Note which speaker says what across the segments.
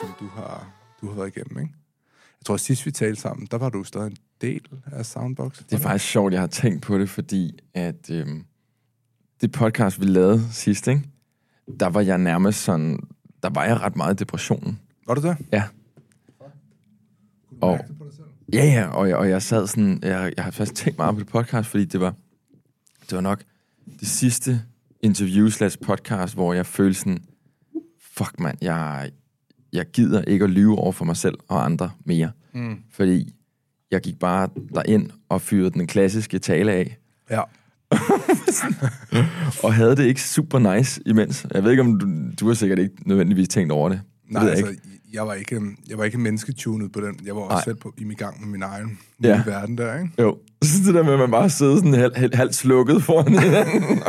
Speaker 1: som du har, du har været igennem, ikke? Jeg tror, sidst vi talte sammen, der var du stadig en del af Soundbox.
Speaker 2: Det er faktisk sjovt, jeg har tænkt på det, fordi at øhm, det podcast, vi lavede sidst, ikke? der var jeg nærmest sådan, der var jeg ret meget i depressionen.
Speaker 1: Var du der?
Speaker 2: Ja. Og, ja, ja, og jeg, og jeg sad sådan, jeg, jeg har faktisk tænkt meget på det podcast, fordi det var, det var nok det sidste interview slash podcast, hvor jeg følte sådan, fuck mand, jeg, jeg gider ikke at lyve over for mig selv og andre mere. Mm. Fordi jeg gik bare derind og fyrede den klassiske tale af,
Speaker 1: Ja.
Speaker 2: og havde det ikke super nice imens. Jeg ved ikke, om du, du har sikkert ikke nødvendigvis tænkt over det.
Speaker 1: Nej,
Speaker 2: jeg
Speaker 1: altså,
Speaker 2: ikke.
Speaker 1: jeg var ikke, øhm, jeg var ikke mennesketunet på den. Jeg var også
Speaker 2: Nej.
Speaker 1: selv på, i min gang med min egen
Speaker 2: Ja.
Speaker 1: ja. verden der, ikke?
Speaker 2: Jo, så det der med, at man bare sidder sådan halvt halv, slukket foran hinanden.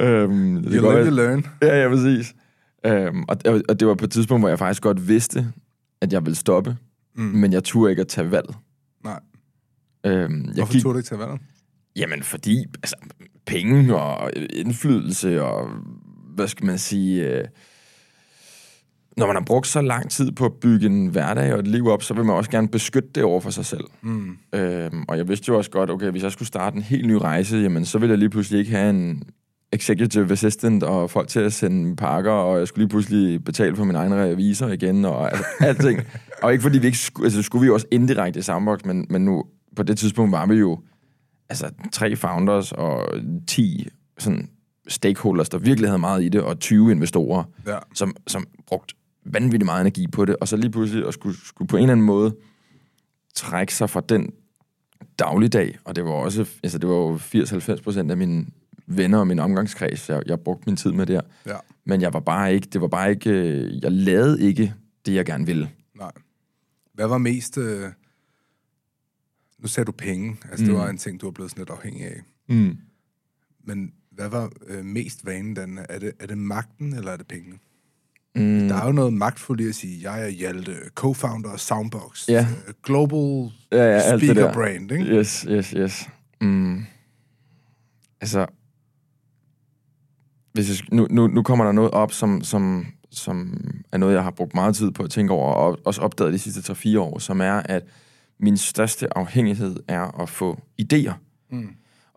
Speaker 2: øhm, det
Speaker 1: You live, you learn.
Speaker 2: Ja, ja, præcis. Øhm, og, og- det var på et tidspunkt, hvor jeg faktisk godt vidste, at jeg ville stoppe, mm. men jeg turde ikke at tage valget.
Speaker 1: Nej.
Speaker 2: Øhm, jeg
Speaker 1: Hvorfor tog du ikke til valget?
Speaker 2: Jamen, fordi altså, penge og indflydelse og, hvad skal man sige... Øh, når man har brugt så lang tid på at bygge en hverdag og et liv op, så vil man også gerne beskytte det over for sig selv. Mm. Øhm, og jeg vidste jo også godt, okay, hvis jeg skulle starte en helt ny rejse, jamen, så ville jeg lige pludselig ikke have en executive assistant og folk til at sende pakker, og jeg skulle lige pludselig betale for min egen revisor igen, og altså, alting. og ikke fordi vi ikke skulle, altså skulle vi jo også indirekte i Sandbox, men, men nu, på det tidspunkt var vi jo altså tre founders og 10 sådan stakeholders, der virkelig havde meget i det, og 20 investorer,
Speaker 1: Ja.
Speaker 2: som, som brugte vanvittigt meget energi på det, og så lige pludselig at skulle, skulle på en eller anden måde trække sig fra den dagligdag, og det var også, altså det var jo 80-90 procent af mine venner og min omgangskreds, jeg, jeg brugte min tid med der.
Speaker 1: Ja.
Speaker 2: Men jeg var bare ikke, det var bare ikke, øh, jeg lavede ikke det, jeg gerne ville.
Speaker 1: Nej. Hvad var mest... Øh... Nu sagde du penge. Altså, mm. det var en ting, du var blevet sådan lidt afhængig af.
Speaker 2: Mm.
Speaker 1: Men hvad var øh, mest vanen? Er det, er det magten, eller er det pengene?
Speaker 2: Mm.
Speaker 1: Der er jo noget magtfuldt i at sige, jeg er Hjalte, co-founder af Soundbox,
Speaker 2: Ja.
Speaker 1: øh, global
Speaker 2: Ja, ja, alt det
Speaker 1: speaker
Speaker 2: der.
Speaker 1: brand, ikke?
Speaker 2: Yes, yes, yes. Mm. Altså, hvis jeg, nu, nu, nu kommer der noget op, som, som, som er noget, jeg har brugt meget tid på at tænke over, og også opdaget de sidste 3-4 år, som er, at min største afhængighed er at få idéer. Mm.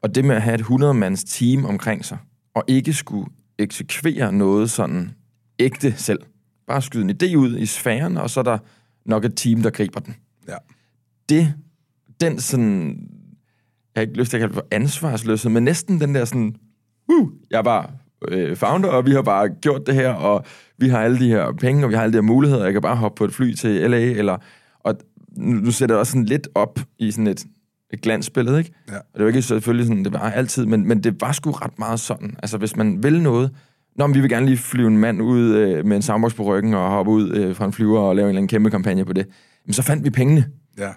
Speaker 2: Og det med at have et 100-mands team omkring sig, og ikke skulle eksekvere noget sådan ægte selv. Bare skyde en idé ud i sfæren, og så er der nok et team, der griber den
Speaker 1: Ja.
Speaker 2: det, den sådan, jeg har ikke lyst til at kalde det for ansvarsløshed, men næsten den der sådan, uh, jeg er bare øh, founder, og vi har bare gjort det her, og vi har alle de her penge, og vi har alle de her muligheder, jeg kan bare hoppe på et fly til LA, eller, og nu, nu sætter jeg også sådan lidt op i sådan et, et glansbillede, ikke?
Speaker 1: Ja.
Speaker 2: Og det var ikke selvfølgelig sådan, det var altid, men, men det var sgu ret meget sådan. Altså, hvis man vil noget, Nå, men vi vil gerne lige flyve en mand ud øh, med en soundbox på ryggen og hoppe ud øh, fra en flyver og lave en eller anden kæmpe kampagne på det. Men så fandt vi pengene
Speaker 1: Ja.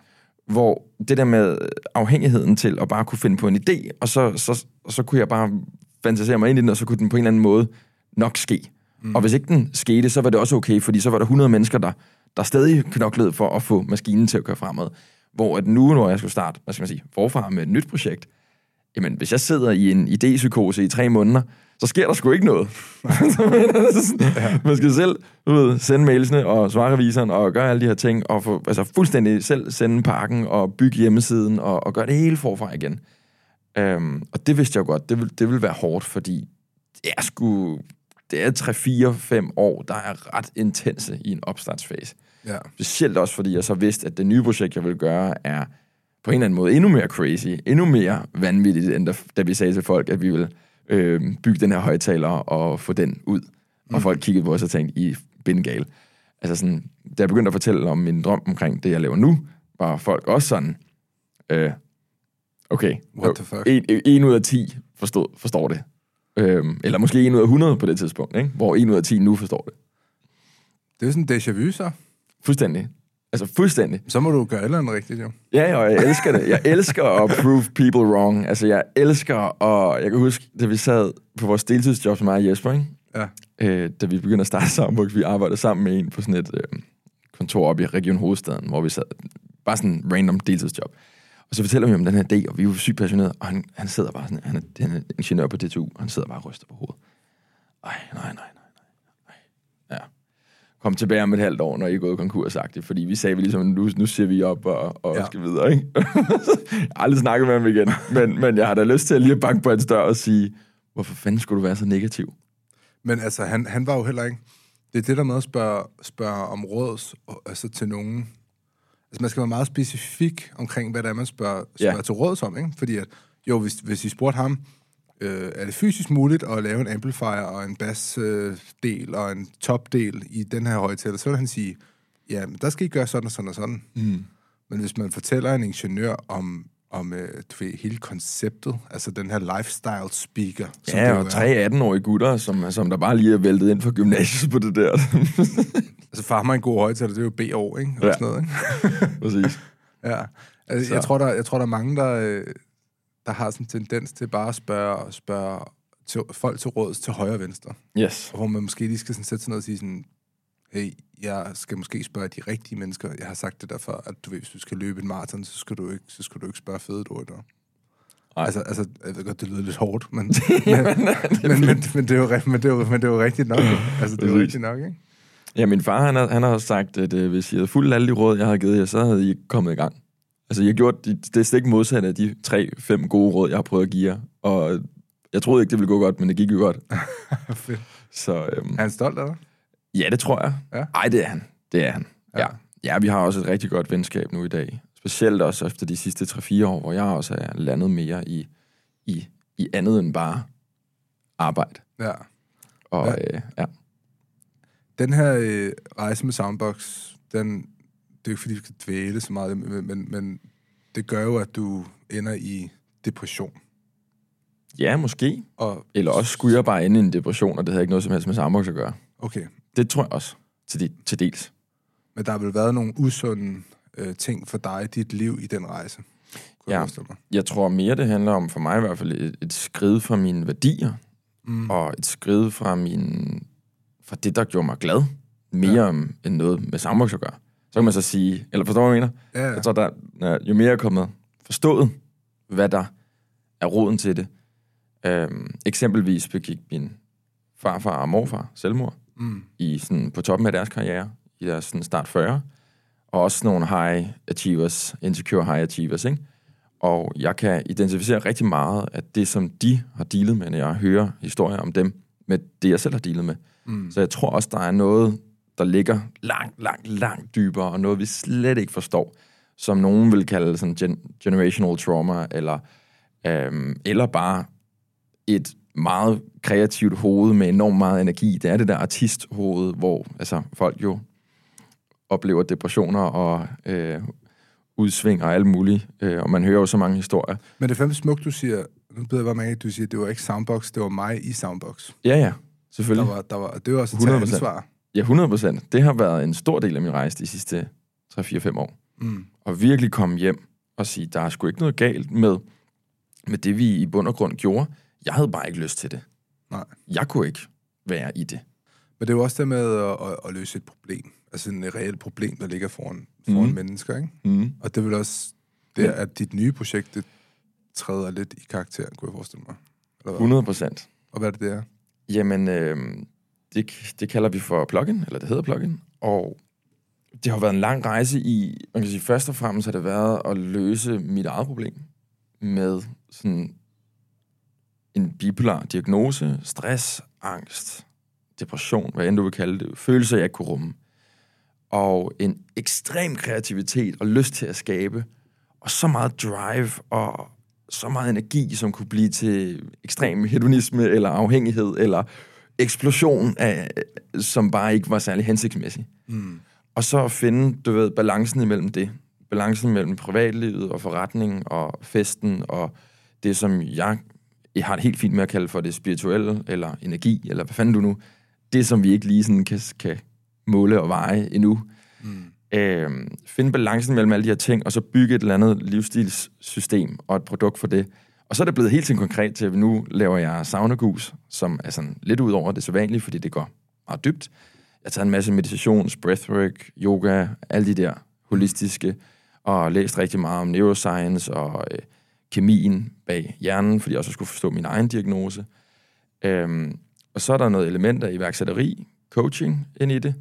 Speaker 2: hvor det der med afhængigheden til at bare kunne finde på en idé, og så, så, så kunne jeg bare fantasere mig ind i den, og så kunne den på en eller anden måde nok ske. Mm. Og hvis ikke den skete, så var det også okay, fordi så var der 100 mennesker, der, der stadig knoklede for at få maskinen til at køre fremad. Hvor at nu, når jeg skulle starte, hvad skal man sige, forfra med et nyt projekt, jamen hvis jeg sidder i en idépsykose i tre måneder, så sker der sgu ikke noget. Man skal selv du ved, sende mailsene og svare revisoren og gøre alle de her ting, og få, altså fuldstændig selv sende pakken og bygge hjemmesiden og, og gøre det hele forfra igen. Øhm, og det vidste jeg jo godt, det vil, det vil være hårdt, fordi det er sgu, det er 3-4-5 år, der er ret intense i en opstartsfase.
Speaker 1: Ja.
Speaker 2: Specielt også, fordi jeg så vidste, at det nye projekt, jeg ville gøre, er på en eller anden måde endnu mere crazy, endnu mere vanvittigt, end da, da vi sagde til folk, at vi ville øh, bygge den her højtaler og få den ud. Og folk kiggede på os og tænkte, I bindegale. Altså sådan, da jeg begyndte at fortælle om min drøm omkring det, jeg laver nu, var folk også sådan, øh, okay,
Speaker 1: What the fuck?
Speaker 2: En, en ud af 10 forstod, forstår det. Øhm, eller måske en ud af 100 på det tidspunkt, ikke? hvor en ud af 10 nu forstår det.
Speaker 1: Det er sådan déjà vu, så.
Speaker 2: Fuldstændig. Altså fuldstændig.
Speaker 1: Så må du gøre et eller andet rigtigt, jo.
Speaker 2: Ja, og jeg elsker det. Jeg elsker at prove people wrong. Altså, jeg elsker, og jeg kan huske, da vi sad på vores deltidsjob som mig og Jesper, ikke?
Speaker 1: Ja.
Speaker 2: Øh, da vi begyndte at starte sammen, hvor vi arbejdede sammen med en på sådan et øh, kontor op i Region Hovedstaden, hvor vi sad bare sådan en random deltidsjob. Og så fortæller vi om den her idé, og vi er sygt passionerede, og han, han sidder bare sådan, han er, han er ingeniør på DTU, og han sidder bare og ryster på hovedet. Ej, nej, nej, nej, nej, nej. Ja. Kom tilbage om et halvt år, når I er gået konkurs, sagt det, fordi vi sagde vi ligesom, nu, nu ser vi op og, og
Speaker 1: Ja.
Speaker 2: ja. skal videre, ikke? jeg har aldrig snakket med ham igen, men, men jeg har da lyst til at lige banke på hans dør og sige, hvorfor fanden skulle du være så negativ?
Speaker 1: Men altså, han, han var jo heller ikke... Det er det der med at spørge, spørge om råds og- altså til nogen. Altså, man skal være meget specifik omkring, hvad det er, man spørger,
Speaker 2: Ja.
Speaker 1: spørger til råds om, ikke? Fordi at, jo, hvis, hvis I spurgte ham, øh, er det fysisk muligt at lave en amplifier og en bassdel øh, og en topdel i den her højtaler, så vil han sige, ja, men der skal I gøre sådan og sådan og sådan.
Speaker 2: Mm.
Speaker 1: Men hvis man fortæller en ingeniør om, om øh, du ved, hele konceptet, altså den her lifestyle speaker, som
Speaker 2: Ja, og
Speaker 1: er.
Speaker 2: tre 18-årige gutter, som, som der bare lige er væltet ind fra gymnasiet på det der.
Speaker 1: Altså, far mig en god højtaler, det er jo B-år, ikke? Og
Speaker 2: Ja.
Speaker 1: sådan noget, ikke?
Speaker 2: Præcis.
Speaker 1: Ja. Altså,
Speaker 2: Så.
Speaker 1: jeg, tror, der, jeg tror, der er mange, der, øh, der har sådan en tendens til bare at spørge, spørge til, folk til råds til højre og venstre.
Speaker 2: Yes.
Speaker 1: Hvor man måske lige skal sådan sætte sig ned og sige sådan, hey, jeg skal måske spørge de rigtige mennesker. Jeg har sagt det derfor, at du ved, hvis du skal løbe en maraton, så skal du ikke, så skal du ikke spørge fede.
Speaker 2: Nej.
Speaker 1: Altså, altså, jeg ved godt, det lyder lidt hårdt, men, men, men, men, men, det er jo, men, det er jo, men det er jo rigtigt nok. Altså, det er jo rigtigt nok, ikke?
Speaker 2: Ja, min far, han har, han har sagt, at øh, hvis I havde fulgt alle de råd, jeg havde givet jer, så havde I kommet i gang. Altså, I har gjort de, det stik modsatte af de tre-fem gode råd, jeg har prøvet at give jer. Og jeg troede ikke, det ville gå godt, men det gik jo godt.
Speaker 1: Fedt.
Speaker 2: Så øhm,
Speaker 1: Er han stolt af dig?
Speaker 2: ja, det tror jeg.
Speaker 1: Ja.
Speaker 2: Ej, det er han. Det er han.
Speaker 1: Ja.
Speaker 2: Ja. ja. vi har også et rigtig godt venskab nu i dag. Specielt også efter de sidste 3-4 år, hvor jeg også er landet mere i, i, i andet end bare arbejde.
Speaker 1: Ja.
Speaker 2: Og
Speaker 1: Ja.
Speaker 2: ja. Øh, ja.
Speaker 1: Den her øh, rejse med Soundbox, den, det er jo ikke, fordi vi skal dvæle så meget, men, men, men det gør jo, at du ender i depression.
Speaker 2: ja, måske.
Speaker 1: Og,
Speaker 2: Eller også skulle jeg bare ende i en depression, og det havde ikke noget som helst med Sambox at gøre.
Speaker 1: okay,
Speaker 2: Det tror jeg også, til, de, til dels.
Speaker 1: men der har vel været nogle usunde øh, ting for dig i dit liv i den rejse? Jeg
Speaker 2: Ja.
Speaker 1: mig.
Speaker 2: Jeg tror mere, det handler om, for mig i hvert fald, et, et skridt fra mine værdier,
Speaker 1: Mm.
Speaker 2: og et skridt fra, min, fra det, der gjorde mig glad, mere
Speaker 1: Ja.
Speaker 2: end noget med Sambox at gøre. Så kan man så sige, eller forstår du, hvad jeg mener?
Speaker 1: Ja.
Speaker 2: Jeg tror, der, ja, jo mere jeg er kommet forstået, hvad der er roden til det. Øhm, eksempelvis begik min farfar og morfar selvmord
Speaker 1: Mm.
Speaker 2: i sådan, på toppen af deres karriere, i deres sådan, start 40. Og også nogle high achievers, insecure high achievers, ikke? Og jeg kan identificere rigtig meget af det, som de har dealet med, når jeg hører historier om dem, med det, jeg selv har dealet med.
Speaker 1: Mm.
Speaker 2: Så jeg tror også, der er noget, der ligger langt, langt, langt dybere, og noget, vi slet ikke forstår, som nogen vil kalde sådan gen- generational trauma, eller, øhm, eller bare et meget kreativt hoved med enormt meget energi. Det er det der artisthoved, hvor altså, folk jo oplever depressioner og øh, udsving og alt muligt. Øh, og man hører jo så mange historier.
Speaker 1: Men det er fandme smukt, du siger, nu beder jeg mærke, at du siger, det var ikke Soundbox, det var mig i Soundbox.
Speaker 2: Ja, ja,
Speaker 1: Der
Speaker 2: selvfølgelig.
Speaker 1: var, der var, det var også
Speaker 2: 100%.
Speaker 1: ansvar.
Speaker 2: Ja, 100 procent. Det har været en stor del af min rejse de sidste 3-4-5 år.
Speaker 1: Mm.
Speaker 2: Og virkelig komme hjem og sige, der er sgu ikke noget galt med, med det, vi i bund og grund gjorde. Jeg havde bare ikke lyst til det.
Speaker 1: Nej.
Speaker 2: Jeg kunne ikke være i det.
Speaker 1: Men det er jo også det med at, at, at løse et problem. Altså et reelt problem, der ligger foran, foran
Speaker 2: Mhm.
Speaker 1: mennesker, ikke?
Speaker 2: Mm.
Speaker 1: Og det er vel også det,
Speaker 2: Ja.
Speaker 1: at dit nye projekt, det træder lidt i karakter, kunne jeg forestille mig. Eller hvad?
Speaker 2: 100 procent.
Speaker 1: Og hvad er det, det er?
Speaker 2: Jamen, øh, det, det kalder vi for plugin, eller det hedder plugin. Og det har været en lang rejse i, man kan sige, først og fremmest har det været at løse mit eget problem med sådan en bipolar diagnose, stress, angst, depression, hvad end du vil kalde det, følelser, jeg ikke kunne rumme. Og en ekstrem kreativitet og lyst til at skabe, og så meget drive og så meget energi, som kunne blive til ekstrem hedonisme eller afhængighed eller eksplosion, af, som bare ikke var særlig hensigtsmæssig.
Speaker 1: Mm.
Speaker 2: Og så at finde, du ved, balancen imellem det. Balancen mellem privatlivet og forretningen og festen og det, som jeg, jeg har det helt fint med at kalde for det spirituelle, eller energi, eller hvad fanden du nu. Det, som vi ikke lige sådan kan, kan måle og veje endnu.
Speaker 1: Mm.
Speaker 2: Øh, finde balancen mellem alle de her ting, og så bygge et eller andet livsstilssystem og et produkt for det. Og så er det blevet helt til konkret til, at nu laver jeg saunagus, som er sådan lidt ud over det sædvanlige, fordi det går meget dybt. Jeg tager en masse meditations, breathwork, yoga, alle de der holistiske. og læst rigtig meget om neuroscience og øh, kemien bag hjernen, fordi jeg også skulle forstå min egen diagnose. Øhm, og så er der noget element af iværksætteri, coaching ind i det.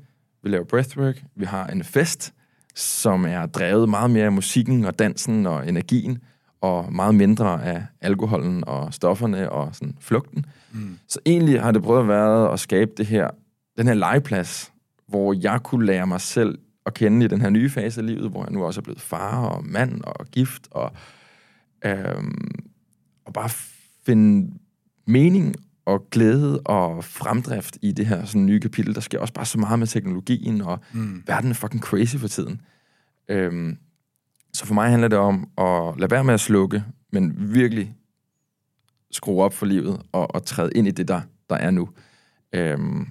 Speaker 2: Vi laver breathwork. Vi har en fest, som er drevet meget mere af musikken og dansen og energien, og meget mindre af alkoholen og stofferne og sådan flugten. Mm. Så egentlig har det prøvet at være at skabe det her, den her legeplads, hvor jeg kunne lære mig selv at kende i den her nye fase af livet, hvor jeg nu også er blevet far og mand og gift, og, øhm, og bare finde mening og glæde og fremdrift i det her sådan nye kapitel. Der sker også bare så meget med teknologien, og mm. verden er fucking crazy for tiden. Øhm, så for mig handler det om at lade være med at slukke, men virkelig skrue op for livet og, og træde ind i det, der, der er nu. Øhm,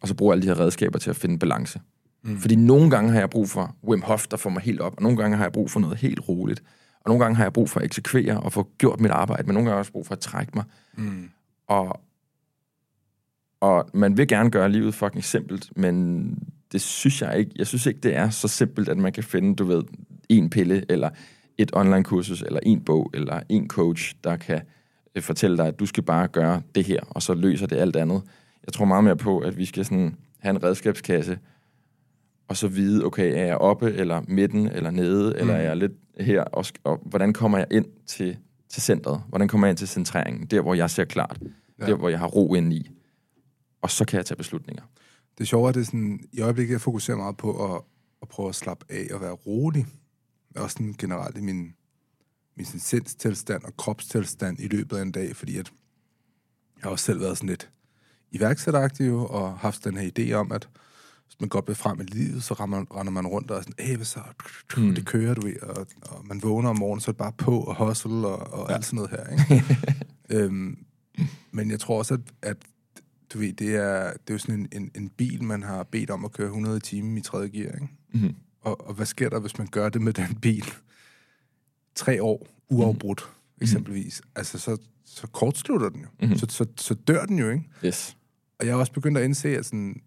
Speaker 2: og så bruge alle de her redskaber til at finde balance. Mm. Fordi nogle gange har jeg brug for Wim Hof, der får mig helt op, og nogle gange har jeg brug for noget helt roligt. Og nogle gange har jeg brug for at eksekvere og få gjort mit arbejde, men nogle gange har jeg også brug for at trække mig. Mm. Og, og man vil gerne gøre livet fucking simpelt, men det synes jeg ikke. Jeg synes ikke, det er så simpelt, at man kan finde, du ved, en pille, eller et online-kursus, eller en bog, eller en coach, der kan øh, fortælle dig, at du skal bare gøre det her, og så løser det alt andet. Jeg tror meget mere på, at vi skal sådan have en redskabskasse, og så vide, okay, er jeg oppe, eller midten, eller nede, mm. eller er jeg lidt her, og, og hvordan kommer jeg ind til, til centret? Hvordan kommer jeg ind til centreringen? Der, hvor jeg ser klart. Ja. Der, hvor jeg har ro ind i. Og så kan jeg tage beslutninger.
Speaker 1: Det sjove er, at det er sådan, i øjeblikket, jeg fokuserer meget på at, at prøve at slappe af og være rolig. Også sådan generelt i min, min sindstilstand og kropstilstand i løbet af en dag, fordi at jeg har også selv været sådan lidt iværksætteragtig og haft den her idé om, at hvis man godt vil frem i livet, så rammer, render man rundt og er sådan, hvad så? Mm. Det kører, du ved, og, og man vågner om morgenen, så er det bare på og hustle og, og ja. alt sådan noget her, ikke? øhm, men jeg tror også, at, at du ved, det er, det er jo sådan en, en, en bil, man har bedt om at køre 100 i timen i tredje gear, ikke? Mm-hmm. Og, og hvad sker der, hvis man gør det med den bil? Tre år uafbrudt, mm-hmm. eksempelvis. Altså, så, så kortslutter den jo. Mm-hmm. Så, så, så dør den jo, ikke?
Speaker 2: Yes.
Speaker 1: Og jeg har også begyndt at indse, at sådan,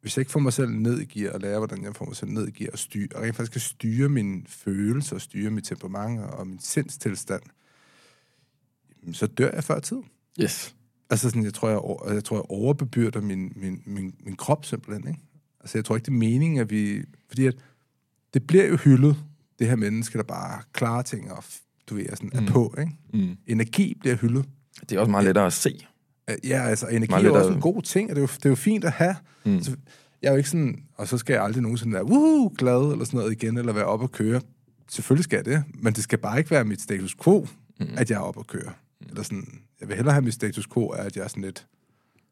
Speaker 1: hvis jeg ikke får mig selv ned i gear, og lærer, hvordan jeg får mig selv ned i gear, og, styre, og rent faktisk kan styre mine følelser, og styre mit temperament og min sindstilstand, så dør jeg før tid.
Speaker 2: Yes.
Speaker 1: Altså sådan, jeg tror, jeg, jeg, tror, jeg overbebyrder min, min, min, min krop simpelthen, ikke? Altså, jeg tror ikke, det er meningen, at vi... Fordi at det bliver jo hyldet, det her menneske, der bare klarer ting og, du ved, sådan, mm. er på, ikke? Mm. Energi bliver hyldet.
Speaker 2: Det er også meget lettere at se.
Speaker 1: Ja, altså, energi er også en god ting, og det er jo, det er jo fint at have. Mm. Så jeg er jo ikke sådan, og så skal jeg aldrig nogensinde være woohoo, glad eller sådan noget igen, eller være op og køre. Selvfølgelig skal jeg det, men det skal bare ikke være mit status quo, mm. at jeg er op og køre. Mm. Eller sådan, jeg vil hellere have mit status quo, at jeg er sådan lidt...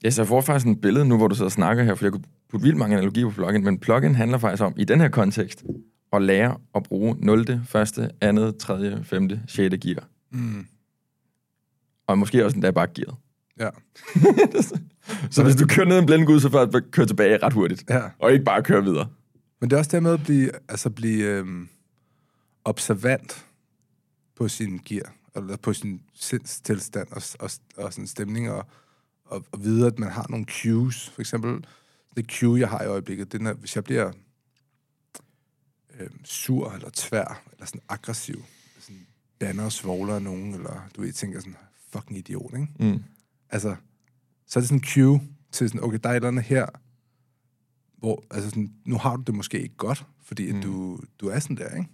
Speaker 2: Ja, så jeg får faktisk et billede nu, hvor du sidder og snakker her, for jeg kunne putte vildt mange analogier på plugin, men plugin handler faktisk om, i den her kontekst, at lære at bruge 0., 1., 2., 3., 5., 6. gear. Mm. Og måske også endda bare gearet.
Speaker 1: Ja.
Speaker 2: så hvis du kører ned en blindgud, så får du køre tilbage ret hurtigt.
Speaker 1: Ja.
Speaker 2: Og ikke bare køre videre.
Speaker 1: Men det er også det med at blive, altså blive øhm, observant på sin gear, eller på sin sindstilstand og, og, og sådan stemning, og, og, og vide, at man har nogle cues. For eksempel, det cue, jeg har i øjeblikket, det er, hvis jeg bliver øhm, sur eller tvær, eller sådan aggressiv, sådan danner og svogler nogen, eller du ved, tænker sådan, fucking idiot, ikke? Mm altså, så er det sådan en cue til sådan, okay, der er et eller andet her, hvor, altså sådan, nu har du det måske ikke godt, fordi mm. du, du er sådan der, ikke?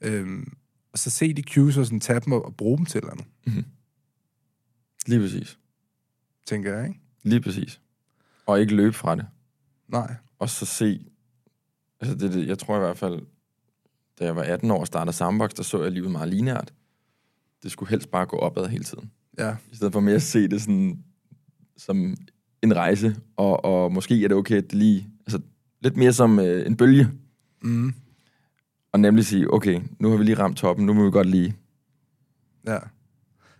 Speaker 1: Øhm, og så se de cues og sådan tage dem og, og bruge dem til eller andet. Mm-hmm.
Speaker 2: Lige præcis.
Speaker 1: Tænker jeg, ikke?
Speaker 2: Lige præcis. Og ikke løbe fra det.
Speaker 1: Nej.
Speaker 2: Og så se, altså det, det, jeg tror i hvert fald, da jeg var 18 år og startede Sandbox, der så jeg livet meget lineært. Det skulle helst bare gå opad hele tiden.
Speaker 1: Ja.
Speaker 2: I stedet for mere at se det sådan, som en rejse, og, og måske er det okay, at det lige... Altså, lidt mere som øh, en bølge. Mm. Og nemlig sige, okay, nu har vi lige ramt toppen, nu må vi godt lige...
Speaker 1: Ja.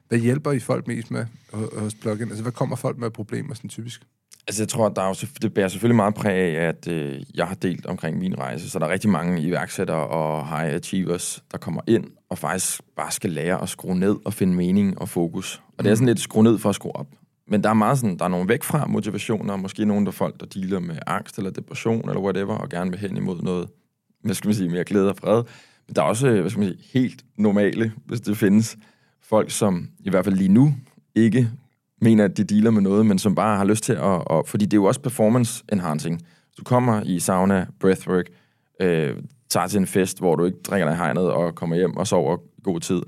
Speaker 1: Hvad hjælper I folk mest med hos Plugin? Altså, hvad kommer folk med problemer sådan typisk?
Speaker 2: Altså, jeg tror, at der er jo, det bærer selvfølgelig meget præg af, at øh, jeg har delt omkring min rejse, så der er rigtig mange iværksættere og high achievers, der kommer ind og faktisk bare skal lære at skrue ned og finde mening og fokus. Og det er sådan lidt skrue ned for at skrue op. Men der er meget sådan, der er nogle væk fra motivationer, måske nogle der folk, der dealer med angst eller depression eller whatever, og gerne vil hen imod noget hvad skal man sige, mere glæde og fred. Men der er også, hvad skal man sige, helt normale, hvis det findes, folk, som i hvert fald lige nu ikke mener, at de dealer med noget, men som bare har lyst til at... at fordi det er jo også performance enhancing. Du kommer i sauna, breathwork, øh, tager til en fest, hvor du ikke drikker dig hegnet og kommer hjem og sover god tid.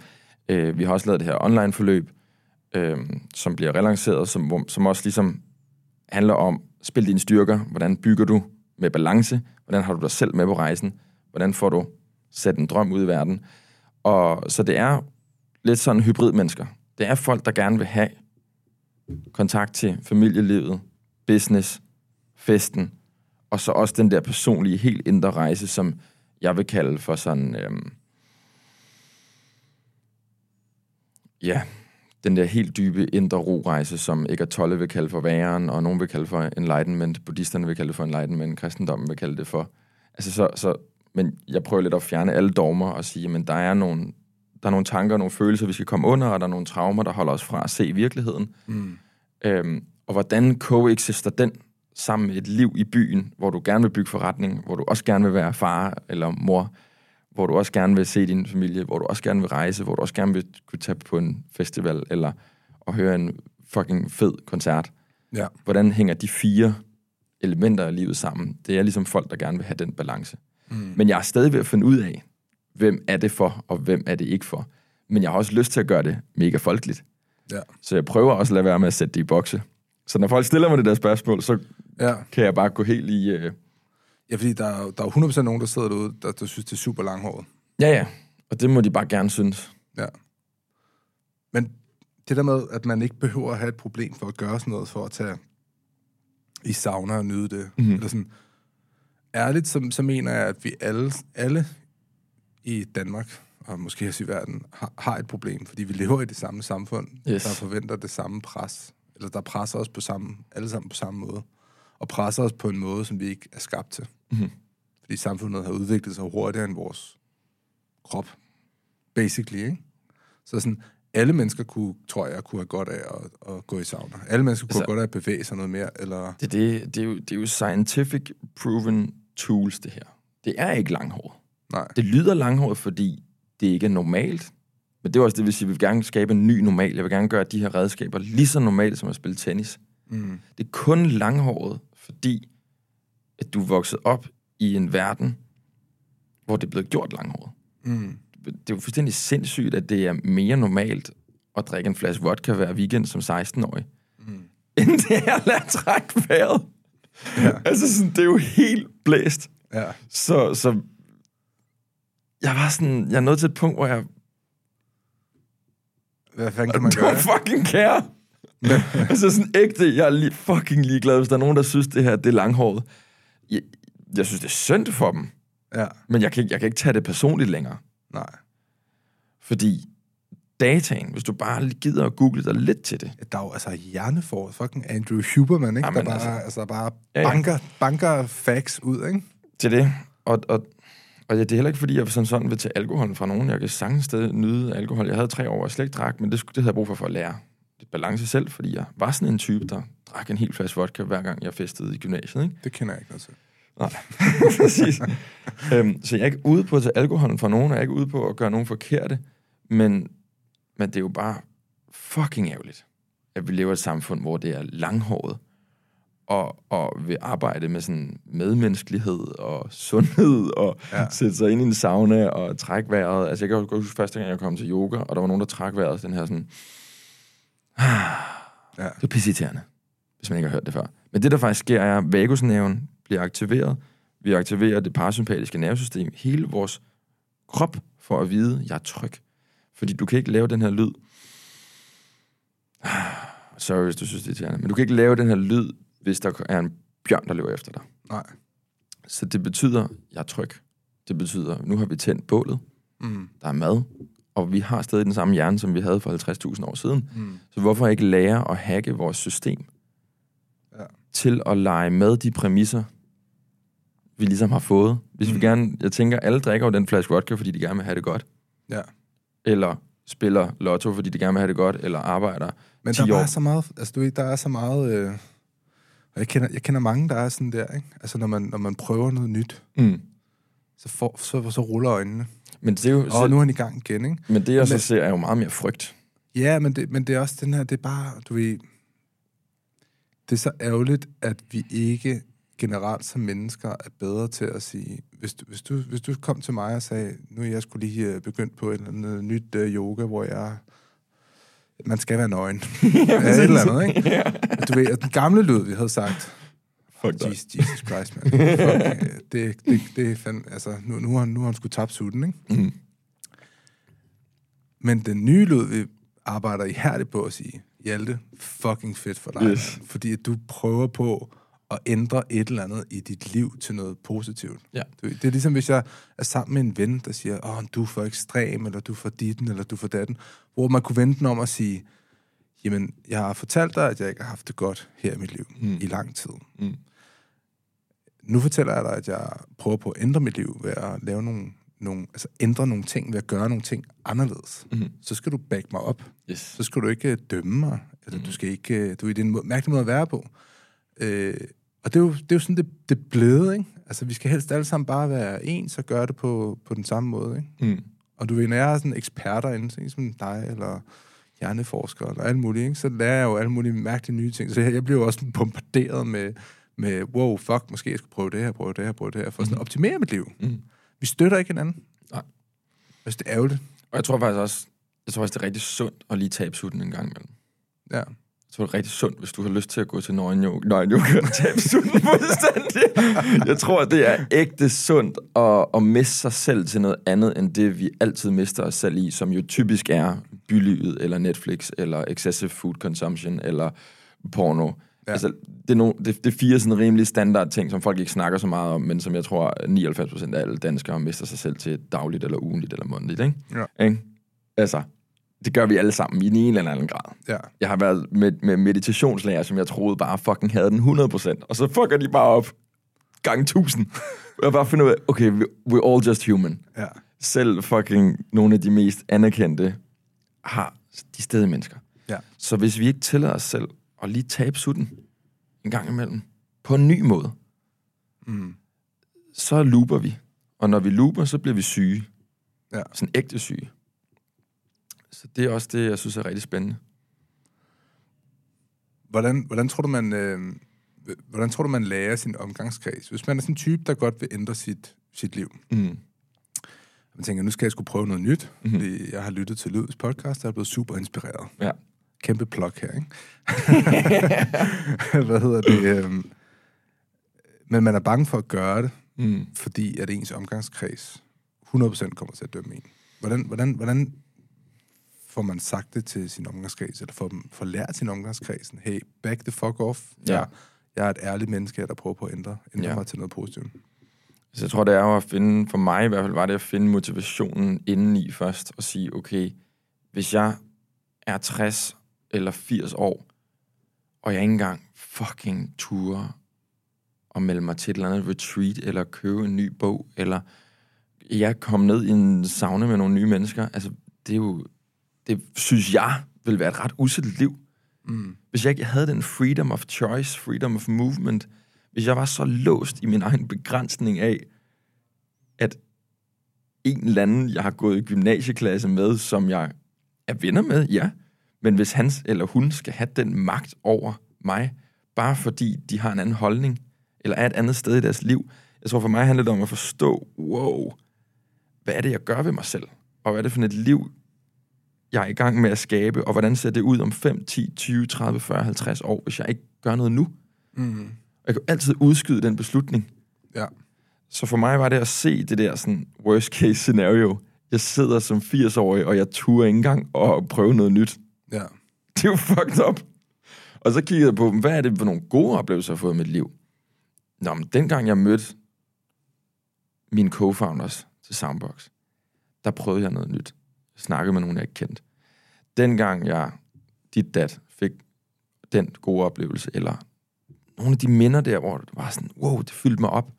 Speaker 2: Øh, vi har også lavet det her online-forløb, øh, som bliver relanceret, som, hvor- som også ligesom handler om, spil dine styrker, hvordan bygger du med balance, hvordan har du dig selv med på rejsen, hvordan får du sat en drøm ud i verden. Og så det er lidt sådan hybrid-mennesker. Det er folk, der gerne vil have kontakt til familielivet, business, festen, og så også den der personlige, helt indre rejse, som jeg vil kalde for sådan, øhm, ja, den der helt dybe indre ro-rejse, som Eckhart Tolle vil kalde for væren, og nogen vil kalde for enlightenment, buddhisterne vil kalde det for enlightenment, kristendommen vil kalde det for. Altså så, så, men jeg prøver lidt at fjerne alle dogmer og sige, men der er nogle, der er nogle tanker, nogle følelser, vi skal komme under, og der er nogle traumer, der holder os fra at se virkeligheden.
Speaker 1: Mm.
Speaker 2: Øhm, og hvordan coexister den sammen med et liv i byen, hvor du gerne vil bygge forretning, hvor du også gerne vil være far eller mor, hvor du også gerne vil se din familie, hvor du også gerne vil rejse, hvor du også gerne vil kunne tage på en festival eller og høre en fucking fed koncert.
Speaker 1: Ja.
Speaker 2: Hvordan hænger de fire elementer af livet sammen? Det er ligesom folk, der gerne vil have den balance. Mm. Men jeg er stadig ved at finde ud af, hvem er det for, og hvem er det ikke for. Men jeg har også lyst til at gøre det mega folkeligt.
Speaker 1: Ja.
Speaker 2: Så jeg prøver også at lade være med at sætte det i bokse. Så når folk stiller mig det der spørgsmål, så
Speaker 1: Ja.
Speaker 2: kan jeg bare gå helt i... Øh...
Speaker 1: ja, fordi der er, der er jo 100% nogen, der sidder derude, der, der synes, det er super langhåret.
Speaker 2: Ja, ja. Og det må de bare gerne synes.
Speaker 1: Ja. Men det der med, at man ikke behøver at have et problem for at gøre sådan noget, for at tage i sauna og nyde det.
Speaker 2: Mhm.
Speaker 1: Mm. Eller sådan, ærligt, så, så mener jeg, at vi alle, alle i Danmark, og måske også i verden, har, har et problem, fordi vi lever i det samme samfund,
Speaker 2: Yes.
Speaker 1: der forventer det samme pres, eller der presser os på samme, alle sammen på samme måde, og presser os på en måde, som vi ikke er skabt til.
Speaker 2: Mhm.
Speaker 1: Fordi samfundet har udviklet sig hurtigere end vores krop, basically, ikke? Så sådan, alle mennesker kunne, tror jeg, kunne have godt af at, at gå i sauna. Alle mennesker kunne
Speaker 2: Altså-
Speaker 1: have godt af at bevæge sig noget mere, eller...
Speaker 2: Det, det, det, er jo, det er jo scientific proven tools, det her. Det er ikke langhåret.
Speaker 1: Nej.
Speaker 2: Det lyder langhåret, fordi det ikke er normalt. Men det er også det, at vi vil gerne skabe en ny normal. Jeg vil gerne gøre de her redskaber lige så normale som at spille tennis.
Speaker 1: Mm.
Speaker 2: Det er kun langhåret, fordi at du er vokset op i en verden, hvor det er blevet gjort langhåret.
Speaker 1: Mm.
Speaker 2: Det er jo fuldstændig sindssygt, at det er mere normalt at drikke en flaske vodka hver weekend som 16-årig,
Speaker 1: Mm.
Speaker 2: end det er at lade trække vejret.
Speaker 1: Ja.
Speaker 2: Altså, sådan, det er jo helt blæst.
Speaker 1: Ja.
Speaker 2: Så, så jeg var sådan, jeg nået til et punkt, hvor jeg
Speaker 1: Hvad fanden kan man gøre?
Speaker 2: don't fucking care. altså sådan ægte, jeg er lige fucking ligeglad, hvis der er nogen, der synes, det her det er langhåret. Jeg, jeg synes, det er synd for dem,
Speaker 1: Ja.
Speaker 2: men jeg kan, ikke- jeg kan ikke tage det personligt længere.
Speaker 1: Nej.
Speaker 2: Fordi dataen, hvis du bare gider at google dig lidt til det,
Speaker 1: Ja, Der er jo altså hjernefor, fucking Andrew Huberman, ikke?
Speaker 2: Jamen,
Speaker 1: der bare,
Speaker 2: altså-
Speaker 1: altså, bare
Speaker 2: Ja, ja.
Speaker 1: banker, banker facts ud, ikke?
Speaker 2: til det, og, og, og ja, det er heller ikke, fordi jeg sådan, sådan vil tage alkohol fra nogen. Jeg kan sagtens stadig nyde alkohol. Jeg havde tre år, jeg slet ikke drak, men det, skulle- det havde jeg brug for for at lære lidt balance selv, fordi jeg var sådan en type, der drak en hel flaske vodka, hver gang jeg festede i gymnasiet. Ikke?
Speaker 1: Det kender jeg ikke noget til.
Speaker 2: Nej, præcis. øhm, så jeg er ikke ude på at tage alkoholen fra nogen, og jeg er ikke ude på at gøre nogen forkerte, men, men det er jo bare fucking ærgerligt, at vi lever i et samfund, hvor det er langhåret, og, og vil arbejde med sådan medmenneskelighed og sundhed, og
Speaker 1: Ja.
Speaker 2: sætte sig ind i en sauna og trække vejret. Altså jeg kan godt huske første gang, jeg kom til yoga, og der var nogen, der trak vejret den her sådan...
Speaker 1: Ja.
Speaker 2: Det er pisseirriterende, hvis man ikke har hørt det før. Men det, der faktisk sker, er, at vagusnerven bliver aktiveret. Vi aktiverer det parasympatiske nervesystem. Hele vores krop for at vide, at jeg er tryg. Fordi du kan ikke lave den her lyd. Sorry, hvis du synes, det er irriterende. Men du kan ikke lave den her lyd, hvis der er en bjørn, der løber efter dig.
Speaker 1: Nej.
Speaker 2: Så det betyder, jeg er tryg. Det betyder, nu har vi tændt bålet.
Speaker 1: Mm.
Speaker 2: Der er mad. Og vi har stadig den samme hjerne, som vi havde for 50.000 år siden.
Speaker 1: Mm.
Speaker 2: Så hvorfor ikke lære at hacke vores system
Speaker 1: Ja.
Speaker 2: til at lege med de præmisser, vi ligesom har fået. Hvis mm. Vi gerne, jeg tænker, alle drikker jo den flaske vodka, fordi de gerne vil have det godt.
Speaker 1: Ja.
Speaker 2: Eller spiller lotto, fordi de gerne vil have det godt, eller arbejder
Speaker 1: Men
Speaker 2: 10
Speaker 1: der er
Speaker 2: år.
Speaker 1: så meget, altså du ved, der er så meget, øh, og jeg kender, jeg kender mange, der er sådan der, ikke? Altså når man, når man prøver noget nyt,
Speaker 2: Mm.
Speaker 1: så, får, så, så ruller øjnene.
Speaker 2: Men det er jo...
Speaker 1: Og nu er han i gang igen, ikke?
Speaker 2: men det, jeg så
Speaker 1: men-
Speaker 2: ser, er jo meget mere frygt.
Speaker 1: Ja, men det, men det er også den her, det er bare, du ved, det er så ærgerligt, at vi ikke generelt som mennesker er bedre til at sige, hvis du, hvis du, hvis du kom til mig og sagde, nu er jeg skulle lige øh, begyndt på et eller andet nyt uh, yoga, hvor jeg, man skal være nøgen. ja, et eller andet, ikke? Du ved, den gamle lyd, vi havde sagt,
Speaker 2: Fuck dig.
Speaker 1: Jesus, Jesus Christ, man. Fuck, øh, det, det, det er fandme, altså, nu, nu, har, han- nu har han sgu tabt sutten, ikke?
Speaker 2: Mm.
Speaker 1: Men den nye lyd, vi arbejder ihærdigt på at sige, Hjalte, fucking fedt for dig.
Speaker 2: Yes.
Speaker 1: Fordi at du prøver på at ændre et eller andet i dit liv til noget positivt.
Speaker 2: Ja.
Speaker 1: Det er ligesom, hvis jeg er sammen med en ven, der siger, åh, du er for ekstrem, eller du er for ditten, eller du er for datten. Hvor man kunne vente den om at sige, jamen, jeg har fortalt dig, at jeg ikke har haft det godt her i mit liv
Speaker 2: Mm.
Speaker 1: i lang tid.
Speaker 2: Mm.
Speaker 1: Nu fortæller jeg dig, at jeg prøver på at ændre mit liv ved at lave nogle, nogle altså ændre nogle ting, ved at gøre nogle ting anderledes.
Speaker 2: Mm.
Speaker 1: Så skal du back mig op.
Speaker 2: Yes.
Speaker 1: Så skal du ikke øh, dømme mig, eller
Speaker 2: Mhm.
Speaker 1: du skal ikke, øh, du er i den måde, mærkelig måde at være på. Øh, og det er, jo, det er jo sådan, det, det er blevet, ikke? Altså, vi skal helst alle sammen bare være ens og gøre det på, på den samme måde, ikke?
Speaker 2: Mm.
Speaker 1: Og du ved, når jeg er sådan eksperter inden, sådan som dig, eller hjerneforsker, eller alt muligt, ikke? så lærer jeg jo alle mulige mærkelige nye ting. Så jeg, jeg bliver jo også bombarderet med, med, wow, fuck, måske jeg skulle prøve det her, prøve det her, prøve det her, for sådan at optimere mit liv.
Speaker 2: Mm.
Speaker 1: Vi støtter ikke hinanden.
Speaker 2: Nej.
Speaker 1: Altså, det er ærgerligt.
Speaker 2: Og jeg tror faktisk også, jeg tror også, det er rigtig sundt at lige tabe sutten en gang imellem.
Speaker 1: Ja.
Speaker 2: Jeg tror, det er rigtig sundt, hvis du har lyst til at gå til nøgen yoga, nøgen yoga og tabe sutten fuldstændig. Jeg tror, det er ægte sundt at, at miste sig selv til noget andet, end det, vi altid mister os selv i, som jo typisk er bylivet, eller Netflix, eller excessive food consumption, eller porno.
Speaker 1: Ja.
Speaker 2: Altså, det, er no, det, det er fire sådan rimelig standard ting, som folk ikke snakker så meget om, men som jeg tror, 99% af alle danskere mister sig selv til dagligt, eller ugenligt, eller månedligt. Ikke?
Speaker 1: Ja.
Speaker 2: Ikke? Altså, det gør vi alle sammen i en eller anden grad.
Speaker 1: Ja.
Speaker 2: Jeg har været med, med meditationslærer, som jeg troede bare fucking havde den 100%, og så fucker de bare op gang 1000. Og jeg bare finder ud af, okay, we- we're all just human.
Speaker 1: Ja.
Speaker 2: Selv fucking nogle af de mest anerkendte har de steder mennesker.
Speaker 1: Ja.
Speaker 2: Så hvis vi ikke tillader os selv at lige tabe sutten en gang imellem, på en ny måde,
Speaker 1: Mm.
Speaker 2: så looper vi. Og når vi looper, så bliver vi syge.
Speaker 1: Ja.
Speaker 2: Sådan ægte syge. Så det er også det, jeg synes er rigtig spændende.
Speaker 1: Hvordan, hvordan, tror du, man, øh, hvordan tror du, man lærer sin omgangskreds? Hvis man er sådan en type, der godt vil ændre sit, sit liv.
Speaker 2: Mm.
Speaker 1: Man tænker, nu skal jeg skulle prøve noget nyt,
Speaker 2: Mhm.
Speaker 1: mm-hmm. fordi jeg har lyttet til Lyds podcast, og er blevet super inspireret.
Speaker 2: Ja.
Speaker 1: Kæmpe plug her, ikke? Hvad hedder det? Øh, men man er bange for at gøre det,
Speaker 2: Mm.
Speaker 1: fordi at ens omgangskreds 100% kommer til at dømme en. Hvordan, hvordan, hvordan får man sagt det til sin omgangskreds, eller får, dem- får lært sin omgangskreds, hey, back the fuck off.
Speaker 2: Ja.
Speaker 1: Jeg, jeg er et ærligt menneske, der prøver på at ændre, ændre
Speaker 2: Ja.
Speaker 1: mig til noget positivt.
Speaker 2: Så jeg tror, det er jo at finde, for mig i hvert fald, var det at finde motivationen indeni først, og sige, okay, hvis jeg er 60 eller 80 år, og jeg ikke engang fucking ture og melde mig til et eller andet retreat, eller købe en ny bog, eller jeg kom ned i en sauna med nogle nye mennesker, altså, det er jo, det synes jeg vil være et ret uselt liv.
Speaker 1: Mm.
Speaker 2: Hvis jeg ikke havde den freedom of choice, freedom of movement, hvis jeg var så låst i min egen begrænsning af, at en eller anden, jeg har gået i gymnasieklasse med, som jeg er venner med, ja, men hvis han eller hun skal have den magt over mig, bare fordi de har en anden holdning, eller er et andet sted i deres liv, jeg tror for mig handler det om at forstå, wow, hvad er det, jeg gør ved mig selv? Og hvad er det for et liv, jeg er i gang med at skabe, og hvordan ser det ud om 5, 10, 20, 30, 40, 50 år, hvis jeg ikke gør noget nu?
Speaker 1: Mm.
Speaker 2: Jeg kan altid udskyde den beslutning.
Speaker 1: Ja.
Speaker 2: Så for mig var det at se det der sådan worst case scenario. Jeg sidder som 80-årig, og jeg turer ikke engang og prøve noget nyt.
Speaker 1: Ja.
Speaker 2: Det er jo fucked up. Og så kiggede jeg på, hvad er det for nogle gode oplevelser, jeg har fået i mit liv? Nå, men dengang jeg mødte mine co-founders til Soundbox, der prøvede jeg noget nyt. Snakkede med nogen, jeg ikke kendte. Dengang jeg, dit dat, fik den gode oplevelse, eller nogle af de minder der, hvor det var sådan, wow, det fyldte mig op.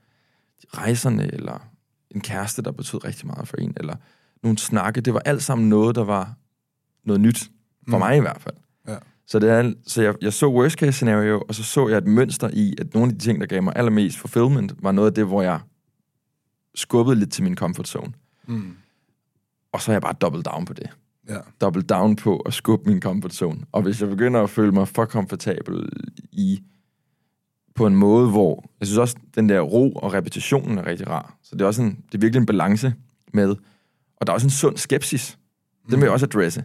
Speaker 2: Rejserne, eller en kæreste, der betød rigtig meget for en, eller nogle snakke, det var alt sammen noget, der var noget nyt. For
Speaker 1: Mm.
Speaker 2: mig i hvert fald.
Speaker 1: Ja.
Speaker 2: Så, det er, så jeg, jeg så worst case scenario, og så så jeg et mønster i, at nogle af de ting, der gav mig allermest fulfillment, var noget af det, hvor jeg skubbet lidt til min comfort zone.
Speaker 1: Mm.
Speaker 2: Og så er jeg bare double down på det.
Speaker 1: Ja.
Speaker 2: Double down på at skubbe min comfort zone. Og hvis jeg begynder at føle mig for komfortabel i på en måde, hvor jeg synes også, den der ro og repetitionen er rigtig rar. Så det er også en, det er virkelig en balance med, og der er også en sund skepsis. Den vil jeg også adresse.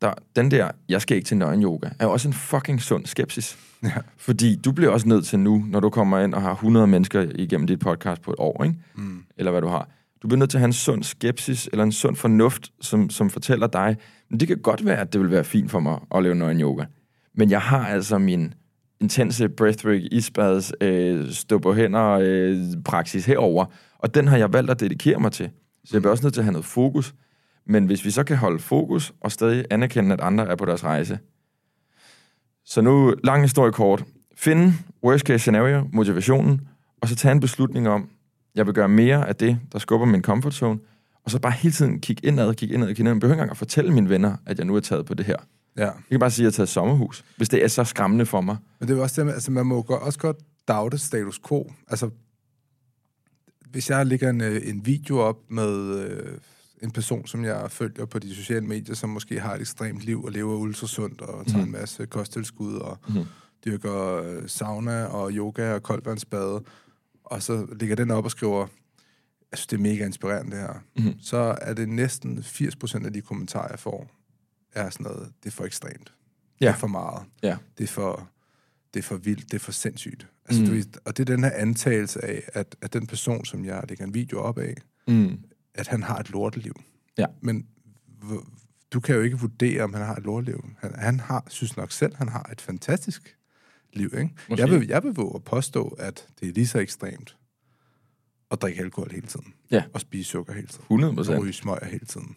Speaker 2: Der, den der, jeg skal ikke til nøgen yoga, er jo også en fucking sund skepsis.
Speaker 1: Ja.
Speaker 2: Fordi du bliver også nødt til nu, når du kommer ind og har 100 mennesker igennem dit podcast på et år, ikke?
Speaker 1: Mm.
Speaker 2: eller hvad du har. Du bliver nødt til at have en sund skepsis, eller en sund fornuft, som, som fortæller dig, men det kan godt være, at det vil være fint for mig at lave nøgen yoga. Men jeg har altså min intense breathwork, isbads, øh, stå på hænder, øh, praksis herover, og den har jeg valgt at dedikere mig til. Så jeg bliver også nødt til at have noget fokus. Men hvis vi så kan holde fokus, og stadig anerkende, at andre er på deres rejse. Så nu, lang historie kort. Finde worst case scenario, motivationen, og så tage en beslutning om, jeg vil gøre mere af det, der skubber min comfort zone, og så bare hele tiden kigge indad, kigge indad, kigge indad. Jeg behøver ikke engang at fortælle mine venner, at jeg nu er taget på det her.
Speaker 1: ja.
Speaker 2: Jeg kan bare sige, at jeg har taget sommerhus, hvis det er så skræmmende for mig.
Speaker 1: Men det er også det, altså man må også godt doubte status quo. Altså, hvis jeg lægger en, øh, en video op med øh, en person, som jeg følger på de sociale medier, som måske har et ekstremt liv og lever ultrasundt og tager
Speaker 2: Mhm.
Speaker 1: en masse kosttilskud og
Speaker 2: Mhm.
Speaker 1: dyrker øh, sauna og yoga og koldvandsbade, og så lægger den op og skriver, jeg synes, det er mega inspirerende det her,
Speaker 2: Mhm.
Speaker 1: så er det næsten 80% af de kommentarer, jeg får, er sådan noget, det er for ekstremt.
Speaker 2: Ja.
Speaker 1: Det er for meget
Speaker 2: Ja.
Speaker 1: det er for, det er for vildt, det er for sindssygt. Altså,
Speaker 2: Mm.
Speaker 1: du, og det er den her antagelse af, at, at den person, som jeg lægger en video op af,
Speaker 2: Mm.
Speaker 1: at han har et lorteliv.
Speaker 2: Ja.
Speaker 1: Men du kan jo ikke vurdere, om han har et lorteliv. Han, han har, synes nok selv, han har et fantastisk liv. Ikke?
Speaker 2: Måske.
Speaker 1: Jeg, vil, jeg vil våge at påstå, at det er lige så ekstremt at drikke alkohol hele tiden.
Speaker 2: Ja.
Speaker 1: Og spise sukker hele tiden.
Speaker 2: 100
Speaker 1: Og
Speaker 2: procent.
Speaker 1: ryge smøger hele tiden.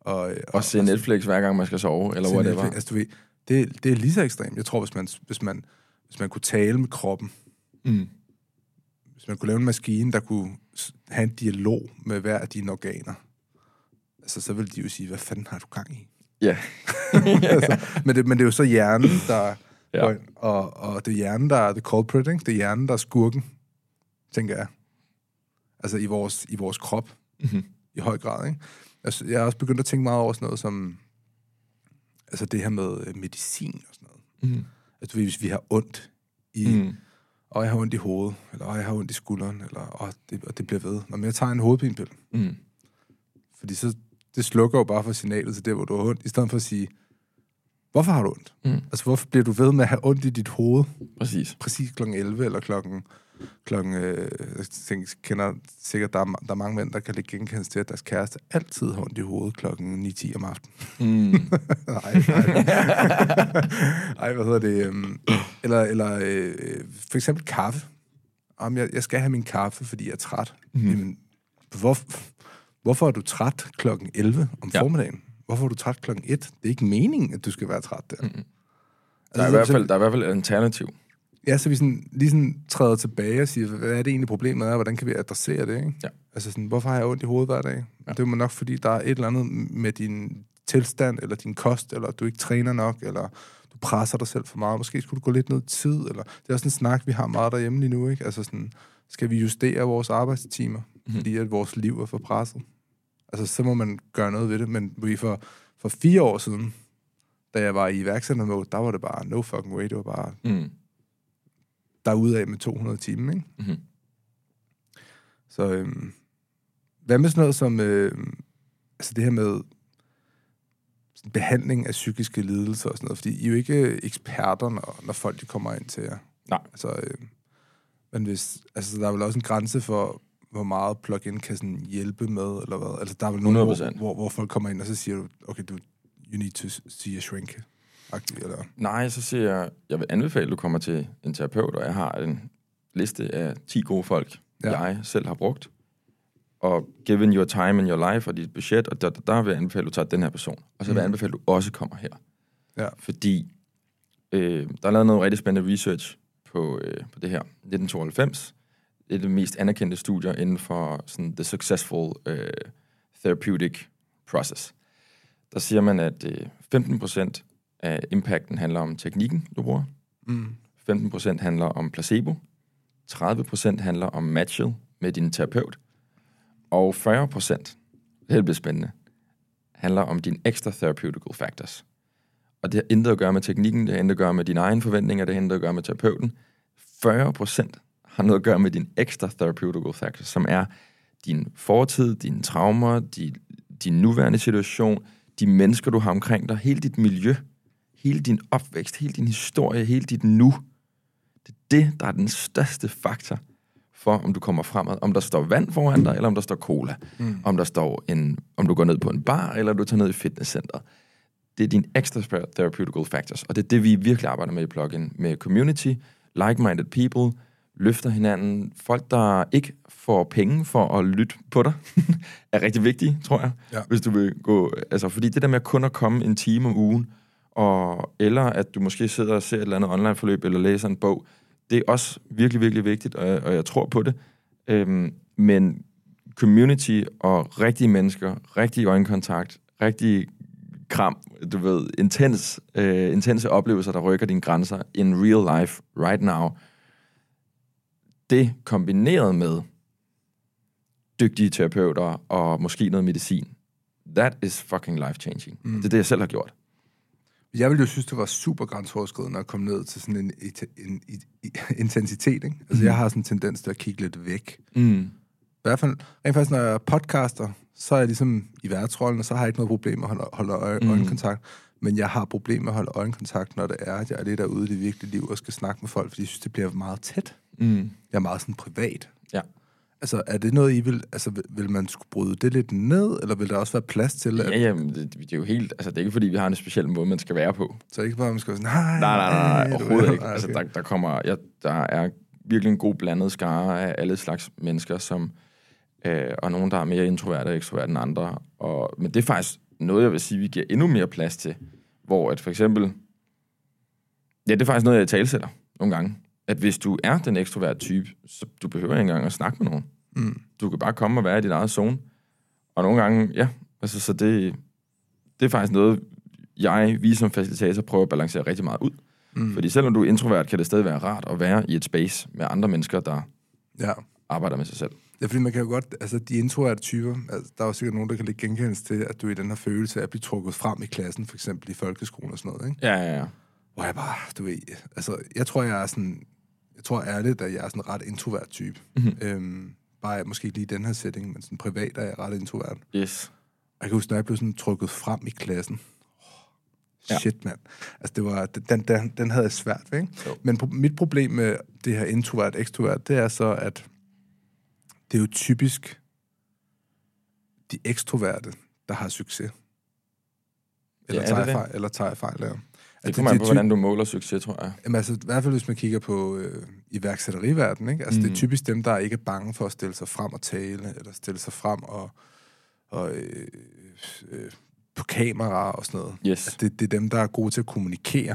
Speaker 1: Og, og,
Speaker 2: Og se Netflix hver gang man skal sove, eller whatever.
Speaker 1: Netflix. Altså, du ved, det, det er lige så ekstremt. Jeg tror, hvis man, hvis man, hvis man kunne tale med kroppen,
Speaker 2: Mm.
Speaker 1: hvis man kunne lave en maskine, der kunne have en dialog med hver af dine organer, altså, så ville de jo sige, hvad fanden har du gang i?
Speaker 2: Ja.
Speaker 1: altså, men, det, men det er jo så hjernen, der
Speaker 2: Ja.
Speaker 1: ja. og, og det er hjernen, der er the culprit, ikke? Det er hjernen, der er skurken, tænker jeg. Altså i vores, i vores krop,
Speaker 2: Mhm.
Speaker 1: i høj grad, ikke? Altså, jeg har også begyndt at tænke meget over sådan noget som, altså det her med øh, medicin og sådan noget.
Speaker 2: Mm.
Speaker 1: Altså, hvis vi har ondt i,
Speaker 2: Mm.
Speaker 1: og jeg har ondt i hovedet, eller og jeg har ondt i skulderen, eller og det, og det bliver ved. Når jeg tager en hovedpinepille,
Speaker 2: Mm.
Speaker 1: fordi så, det slukker jo bare for signalet til der, hvor du har ondt, i stedet for at sige, hvorfor har du ondt?
Speaker 2: Mm.
Speaker 1: Altså, hvorfor bliver du ved med at have ondt i dit hoved,
Speaker 2: Præcis.
Speaker 1: præcis kl. 11, eller klokken, klokken øh, jeg tænker, kender sikkert, der er, der er mange mænd, der kan lægge genkendelse til, at deres kæreste altid har ondt i hovedet klokken 9-10 om aftenen.
Speaker 2: Mm.
Speaker 1: nej, nej. Ej, hvad hedder det? øhm, Eller, eller øh, for eksempel kaffe. Om jeg, jeg skal have min kaffe, fordi jeg er træt. Mm. Jamen, hvor, hvorfor er du træt klokken 11 om
Speaker 2: ja.
Speaker 1: formiddagen? Hvorfor er du træt klokken 1? Det er ikke meningen, at du skal være træt der. Mm.
Speaker 2: Der er, i hvert fald, der er i hvert fald et alternativ.
Speaker 1: Ja, så vi sådan, lige sådan træder tilbage og siger, hvad er det egentlig problemet er, og hvordan kan vi adressere det, ikke?
Speaker 2: Ja.
Speaker 1: Altså sådan, hvorfor har jeg ondt i hovedet hver dag?
Speaker 2: Ja.
Speaker 1: Det er nok, fordi der er et eller andet med din tilstand, eller din kost, eller du ikke træner nok, eller du presser dig selv for meget. Måske skulle du gå lidt ned i tid, eller... Det er også en snak, vi har meget derhjemme lige nu, ikke? Altså sådan, skal vi justere vores arbejdstimer,
Speaker 2: Mhm.
Speaker 1: mm-hmm. fordi at vores liv er for presset? Altså, så må man gøre noget ved det, men vi for, for fire år siden, da jeg var i iværksættermode, der var det bare no fucking way, det var bare
Speaker 2: Mm.
Speaker 1: derudad med 200 timer, ikke?
Speaker 2: Mm-hmm.
Speaker 1: Så øhm, hvad med sådan noget som, øhm, altså det her med sådan behandling af psykiske lidelser og sådan noget, fordi I er jo ikke eksperter, når, når folk de kommer ind til jer.
Speaker 2: Nej.
Speaker 1: Altså, øhm, men hvis, altså der er vel også en grænse for, hvor meget plug-in kan sådan hjælpe med, eller hvad? Altså der er vel nogen, hvor,
Speaker 2: 100%.
Speaker 1: hvor, hvor folk kommer ind, og så siger du, okay, du, you need to see a shrink. Eller?
Speaker 2: Nej, så siger jeg, jeg vil anbefale, at du kommer til en terapeut, og jeg har en liste af 10 gode folk, ja.
Speaker 1: Ja.
Speaker 2: jeg selv har brugt. Og given your time and your life og dit budget, og der, der vil jeg anbefale, at du tager den her person. Og så vil jeg
Speaker 1: Mm.
Speaker 2: anbefale, at du også kommer her.
Speaker 1: Ja.
Speaker 2: Fordi øh, der er lavet noget rigtig spændende research på, øh, på det her. 1992. Det er det mest anerkendte studier inden for sådan, the successful øh, therapeutic process. Der siger man, at øh, 15% af impacten handler om teknikken, du bruger.
Speaker 1: Mm.
Speaker 2: 15% handler om placebo. 30% handler om matchet med din terapeut. og 40 procent, det bliver spændende, handler om dine extra therapeutical factors. Og det har intet at gøre med teknikken, det har intet at gøre med dine egne forventninger, det har intet at gøre med terapeuten. 40 procent har noget at gøre med din extra therapeutical factors, som er din fortid, dine traumer, din, din nuværende situation, de mennesker, du har omkring dig, hele dit miljø, hele din opvækst, hele din historie, hele dit nu. Det er det, der er den største faktor for, om du kommer fremad. Om der står vand foran dig, eller om der står cola. Mm. Om der står en, om du går ned på en bar, eller du tager ned i fitnesscenteret. Det er din extra therapeutical factors, og det er det, vi virkelig arbejder med i plugin. Med community, like-minded people, løfter hinanden. Folk, der ikke får penge for at lytte på dig, er rigtig vigtige, tror jeg.
Speaker 1: Ja.
Speaker 2: Hvis du vil gå... Altså, fordi det der med kun at komme en time om ugen, og, eller at du måske sidder og ser et eller andet online-forløb, eller læser en bog, det er også virkelig, virkelig vigtigt, og jeg, og jeg tror på det. Øhm, men community og rigtige mennesker, rigtig øjenkontakt, rigtig kram, du ved, intens, øh, intense oplevelser, der rykker dine grænser in real life, right now, det kombineret med dygtige terapeuter og måske noget medicin, that is fucking life-changing. Mm. Det er det, jeg selv har gjort.
Speaker 1: Jeg ville jo synes, det var super grænseoverskridende at komme ned til sådan en, en, en, en intensitet. Ikke? Altså, jeg har sådan en tendens til at kigge lidt væk.
Speaker 2: Mm.
Speaker 1: I hvert fald, rent faktisk, når jeg podcaster, så er jeg ligesom i værtsrollen, og så har jeg ikke noget problem med at holde, holde øje,
Speaker 2: Mm.
Speaker 1: øjenkontakt. Men jeg har problemer med at holde øjenkontakt, når det er, at jeg er lidt derude i det virkelige liv og skal snakke med folk, fordi jeg synes, det bliver meget tæt.
Speaker 2: Mm.
Speaker 1: Jeg er meget sådan privat.
Speaker 2: Ja.
Speaker 1: Altså, er det noget, I vil... Altså, vil- man skulle bryde det lidt ned, eller vil der også være plads til, at
Speaker 2: Ja, ja, men det, det er jo helt... Altså, det er ikke, fordi vi har en speciel måde, man skal være på.
Speaker 1: så ikke bare, man skal være sådan, nej,
Speaker 2: Nej, nej, nej, nej overhovedet
Speaker 1: ved."
Speaker 2: ikke.
Speaker 1: Nej,
Speaker 2: Altså,
Speaker 1: okay.
Speaker 2: der, der kommer... Ja, der er virkelig en god blandet skare af alle slags mennesker, som... Øh, og nogen, der er mere introverte og ekstroverte end andre. Og, men det er faktisk noget, jeg vil sige, vi giver endnu mere plads til. Hvor at for eksempel... Ja, det er faktisk noget, jeg talsætter nogle gange. At hvis du er den ekstroverte type, så du behøver ikke engang at snakke med nogen.
Speaker 1: Mm.
Speaker 2: Du kan bare komme og være i din eget zone. Og nogle gange, ja, altså, så det, det er faktisk noget, jeg, vi som facilitator, prøver at balancere rigtig meget ud.
Speaker 1: Mm.
Speaker 2: Fordi selvom du er introvert, kan det stadig være rart at være i et space med andre mennesker, der
Speaker 1: Ja.
Speaker 2: arbejder med sig selv.
Speaker 1: Ja, fordi man kan jo godt, altså de introverte typer, altså, der er jo sikkert nogen, der kan lægge genkendelse til, at du er i den her følelse af at blive trukket frem i klassen, for eksempel i folkeskolen og sådan noget, ikke?
Speaker 2: Ja, ja, ja.
Speaker 1: Hvor jeg bare, du ved, altså, jeg tror, jeg er sådan, jeg tror ærligt, at jeg er sådan en ret introvert type.
Speaker 2: Mhm.
Speaker 1: Øhm, bare måske ikke lige i den her setting, men sådan privat er jeg ret introvert.
Speaker 2: Yes.
Speaker 1: Jeg kan huske, når jeg blev sådan trukket frem i klassen.
Speaker 2: Ja.
Speaker 1: Shit, mand. Altså, det var, den, den, den havde jeg svært ved, ikke?
Speaker 2: Jo.
Speaker 1: Men pro- mit problem med det her introvert-ekstrovert, det er så, at det er jo typisk de ekstroverte, der har succes. Eller,
Speaker 2: Ja, er
Speaker 1: tager,
Speaker 2: det
Speaker 1: fejl, eller tager fejl, ja.
Speaker 2: Det kommer an på, hvordan du måler succes, tror jeg.
Speaker 1: Jamen, altså, i hvert fald hvis man kigger på øh, iværksætteriverdenen, ikke? Altså, mm. det er
Speaker 2: Mm.
Speaker 1: typisk dem, der ikke er bange for at stille sig frem og tale, eller stille sig frem og, og øh, øh, på kamera og sådan noget.
Speaker 2: Yes.
Speaker 1: Altså, det, det er dem, der er gode til at kommunikere.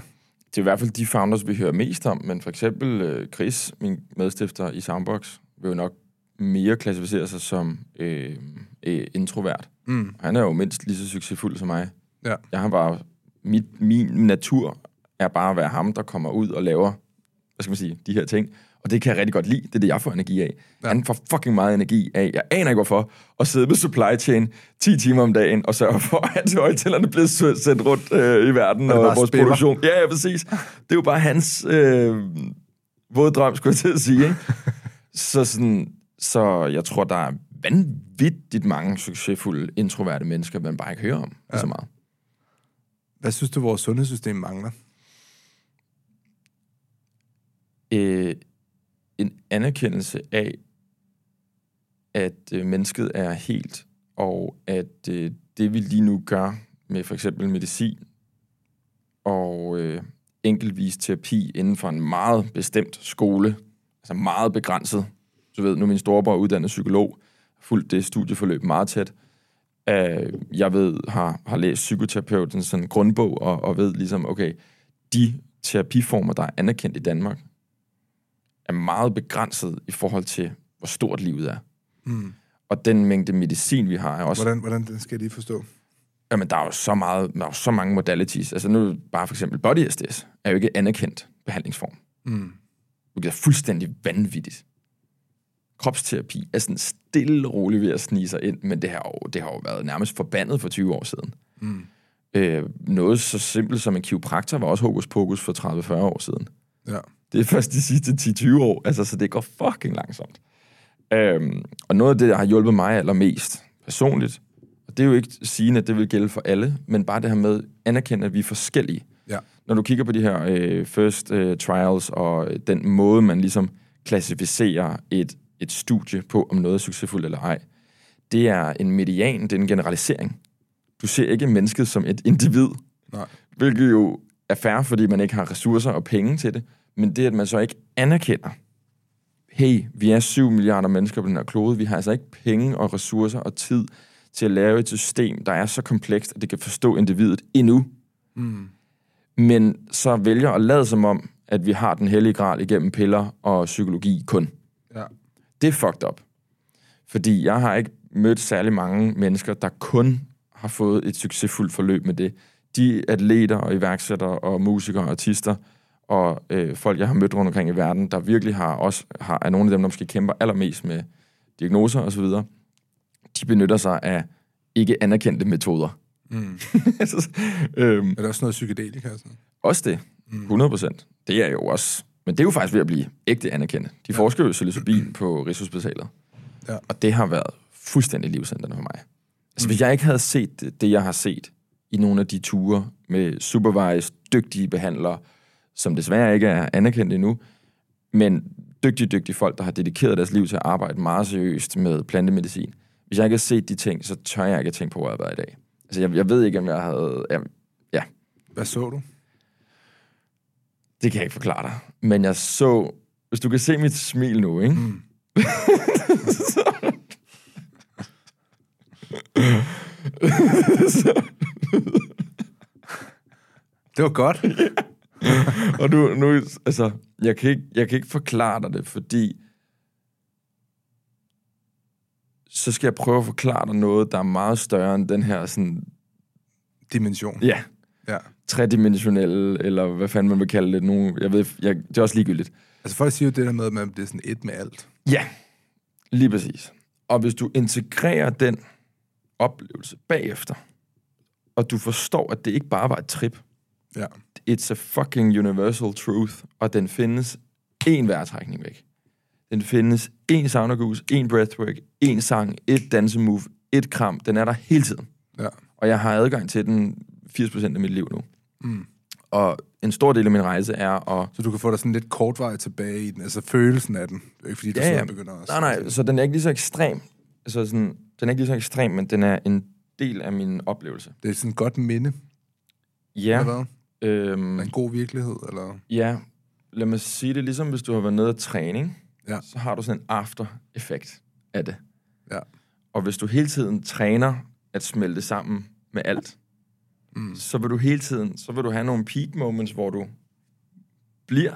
Speaker 2: Det er i hvert fald de founders, vi hører mest om, men for eksempel øh, Chris, min medstifter i Soundbox, vil jo nok mere klassificere sig som øh, øh, introvert.
Speaker 1: Mm.
Speaker 2: Han er jo mindst lige så succesfuld som mig.
Speaker 1: Ja.
Speaker 2: Jeg har bare... Mit, min natur er bare at være ham, der kommer ud og laver, hvad skal man sige, de her ting. Og det kan jeg rigtig godt lide. Det er det, jeg får energi af.
Speaker 1: Ja.
Speaker 2: Han får fucking meget energi af, jeg aner ikke hvorfor, at sidde med supply chain 10 timer om dagen og sørge for, at højtalerne bliver sendt rundt øh, i verden
Speaker 1: Og
Speaker 2: og, vores
Speaker 1: spiller.
Speaker 2: produktion. Ja, ja, præcis. Det er jo bare hans øh, våde drøm, skulle jeg til at sige. Ikke? så, sådan, så jeg tror, der er vanvittigt mange succesfulde introverte mennesker, man bare ikke hører om ja. så meget.
Speaker 1: Hvad synes du, vores sundhedssystem mangler?
Speaker 2: øh, en anerkendelse af, at øh, mennesket er helt, og at øh, det vi lige nu gør med for eksempel medicin og øh, enkeltvis terapi inden for en meget bestemt skole, altså meget begrænset. Du ved, nu er min storebror uddannet psykolog, fulgt det studieforløb meget tæt. Øh, jeg ved, har, har læst psykoterapeutens sådan grundbog, og, og ved ligesom, okay, de terapiformer, der er anerkendt i Danmark, er meget begrænset i forhold til, hvor stort livet er.
Speaker 1: Mm.
Speaker 2: Og den mængde medicin, vi har, er også...
Speaker 1: Hvordan, hvordan den skal jeg lige forstå?
Speaker 2: Jamen, der er jo så meget, der er jo så mange modalities. Altså nu bare for eksempel body SDS er jo ikke anerkendt behandlingsform.
Speaker 1: Mm.
Speaker 2: Det er fuldstændig vanvittigt. Kropsterapi er sådan stille og roligt ved at snige sig ind, men det har jo, det har jo været nærmest forbandet for 20 år siden.
Speaker 1: Mm.
Speaker 2: Øh, noget så simpelt som en kiropraktor var også hokus pokus for 30-40 år siden.
Speaker 1: Ja.
Speaker 2: Det er først de sidste 10-20 år, altså, så det går fucking langsomt. Øhm, og noget af det, der har hjulpet mig allermest personligt, og det er jo ikke sigende, at det vil gælde for alle, men bare det her med at anerkende, at vi er forskellige.
Speaker 1: Ja.
Speaker 2: Når du kigger på de her øh, first øh, trials, og den måde, man ligesom klassificerer et, et studie på, om noget er succesfuldt eller ej, det er en median, det er en generalisering. Du ser ikke mennesket som et individ,
Speaker 1: Nej.
Speaker 2: hvilket jo er fair, fordi man ikke har ressourcer og penge til det, men det, at man så ikke anerkender, hey, vi er 7 milliarder mennesker på den her klode, vi har altså ikke penge og ressourcer og tid til at lave et system, der er så komplekst, at det kan forstå individet endnu.
Speaker 1: Mm.
Speaker 2: Men så vælger at lade som om, at vi har den hellige gral igennem piller og psykologi kun. Det er fucked up. Fordi jeg har ikke mødt særlig mange mennesker, der kun har fået et succesfuldt forløb med det. De atleter og iværksættere og musikere og artister og øh, folk, jeg har mødt rundt omkring i verden, der virkelig har også har, er nogle af dem, der måske kæmper allermest med diagnoser osv., de benytter sig af ikke anerkendte metoder.
Speaker 1: Mm.
Speaker 2: øhm,
Speaker 1: Er der også noget psykedelika? Sådan?
Speaker 2: også det. 100 procent. Det er jo også... Men det er jo faktisk ved at blive ægte anerkendt. De ja. forsker jo psilocybin på Rigshospitalet.
Speaker 1: Ja.
Speaker 2: Og det har været fuldstændig livsændrende for mig. Altså, hvis jeg ikke havde set det, det, jeg har set i nogle af de ture med supervised, dygtige behandlere, som desværre ikke er anerkendt endnu, men dygtige, dygtige folk, der har dedikeret deres liv til at arbejde meget seriøst med plantemedicin. Hvis jeg ikke havde set de ting, så tør jeg ikke at tænke på, hvor jeg har været i dag. Altså, jeg, jeg ved ikke, om jeg havde... Jeg, ja,
Speaker 1: Hvad så du?
Speaker 2: Det kan jeg ikke forklare dig. Men jeg så... Hvis du kan se mit smil nu, ikke? Mm.
Speaker 1: Det var godt.
Speaker 2: Og nu, nu altså, jeg kan, ikke, jeg kan ikke forklare dig det, fordi så skal jeg prøve at forklare dig noget, der er meget større end den her sådan,
Speaker 1: Dimension.
Speaker 2: ja,
Speaker 1: Ja.
Speaker 2: tredimensionelle, eller hvad fanden man vil kalde det nu. Jeg ved, jeg, det er også ligegyldigt.
Speaker 1: Altså folk siger jo det der med, at man bliver sådan et med alt.
Speaker 2: Ja, lige præcis. Og hvis du integrerer den oplevelse bagefter, og du forstår, at det ikke bare var et trip,
Speaker 1: Ja.
Speaker 2: it's a fucking universal truth, og den findes én vejrtrækning væk. Den findes én saunagus, én breathwork, én sang, et dansemove, et kram. Den er der hele tiden.
Speaker 1: Ja.
Speaker 2: Og jeg har adgang til den 80% af mit liv nu.
Speaker 1: Mm.
Speaker 2: Og en stor del af min rejse er at...
Speaker 1: Så du kan få dig sådan lidt kort vej tilbage i den, altså følelsen af den. Ikke fordi, du
Speaker 2: Ja,
Speaker 1: ja, begynder også.
Speaker 2: Nej, nej, så den er ikke lige så ekstrem. Altså sådan, den er ikke lige så ekstrem, men den er en del af min oplevelse.
Speaker 1: Det er sådan et godt minde,
Speaker 2: Ja,
Speaker 1: eller hvad?
Speaker 2: øhm,
Speaker 1: En god virkelighed, eller?
Speaker 2: ja, lad mig sige det, ligesom hvis du har været nede og træning,
Speaker 1: Ja.
Speaker 2: så har du sådan en after-effekt af det.
Speaker 1: Ja.
Speaker 2: Og hvis du hele tiden træner at smelte sammen med alt,
Speaker 1: Mm.
Speaker 2: så vil du hele tiden, så vil du have nogle peak moments, hvor du bliver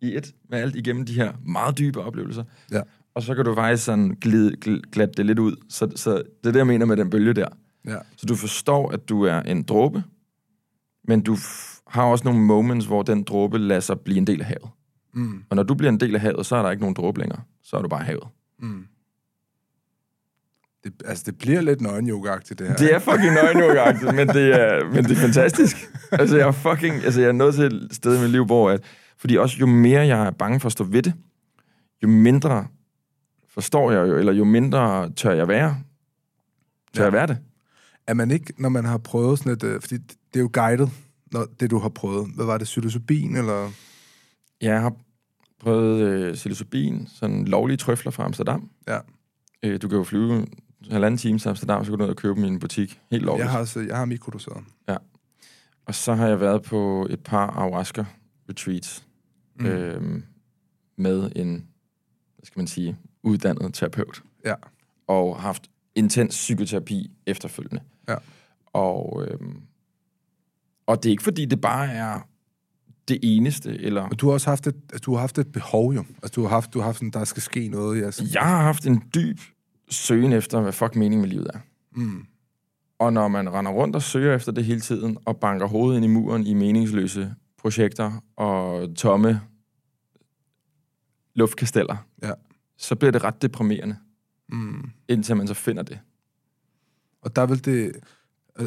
Speaker 2: i et med alt igennem de her meget dybe oplevelser.
Speaker 1: Ja.
Speaker 2: Og så kan du faktisk sådan glide, gl- glatte det lidt ud. Så, så det er det, jeg mener med den bølge der.
Speaker 1: Ja.
Speaker 2: Så du forstår, at du er en dråbe, men du har også nogle moments, hvor den dråbe lader sig blive en del af havet.
Speaker 1: Mm.
Speaker 2: Og når du bliver en del af havet, så er der ikke nogen dråbe længere. Så er du bare havet.
Speaker 1: Mm. Det, altså, det bliver lidt nøgen det her.
Speaker 2: Det er fucking nøgenjogagtigt, men, det er, men det er fantastisk. Altså, jeg er fucking... Altså, jeg er nået til et sted i mit liv, hvor... At, fordi også jo mere jeg er bange for at stå ved det, jo mindre forstår jeg jo, eller jo mindre tør jeg være. Tør
Speaker 1: Ja.
Speaker 2: jeg være det?
Speaker 1: Er man ikke, når man har prøvet sådan et... øh, Fordi det er jo guided, når det du har prøvet. Hvad var det? Psilocybin, eller?
Speaker 2: Jeg har prøvet øh, psilocybin, sådan lovlige trøfler fra Amsterdam.
Speaker 1: Ja.
Speaker 2: Øh, du kan jo flyve halvanden time til Amsterdam, så kan du ned og købe en butik. Helt lovligt.
Speaker 1: Jeg har, også, jeg har mikrodoseret.
Speaker 2: Og så har jeg været på et par ayahuasca retreats mm. øhm, med en, hvad skal man sige, uddannet terapeut.
Speaker 1: Ja.
Speaker 2: Og haft intens psykoterapi efterfølgende.
Speaker 1: Ja.
Speaker 2: Og, øhm, og det er ikke fordi, det bare er det eneste, eller...
Speaker 1: Men du har også haft et, du har haft et behov, jo. Altså, du har haft, du har haft sådan, der skal ske noget. Altså.
Speaker 2: Jeg har haft en dyb søgen efter, hvad fuck mening med livet er.
Speaker 1: Mm.
Speaker 2: Og når man render rundt og søger efter det hele tiden, og banker hovedet ind i muren i meningsløse projekter og tomme luftkasteller,
Speaker 1: Ja.
Speaker 2: så bliver det ret deprimerende,
Speaker 1: Mm.
Speaker 2: indtil man så finder det.
Speaker 1: Og der vil det...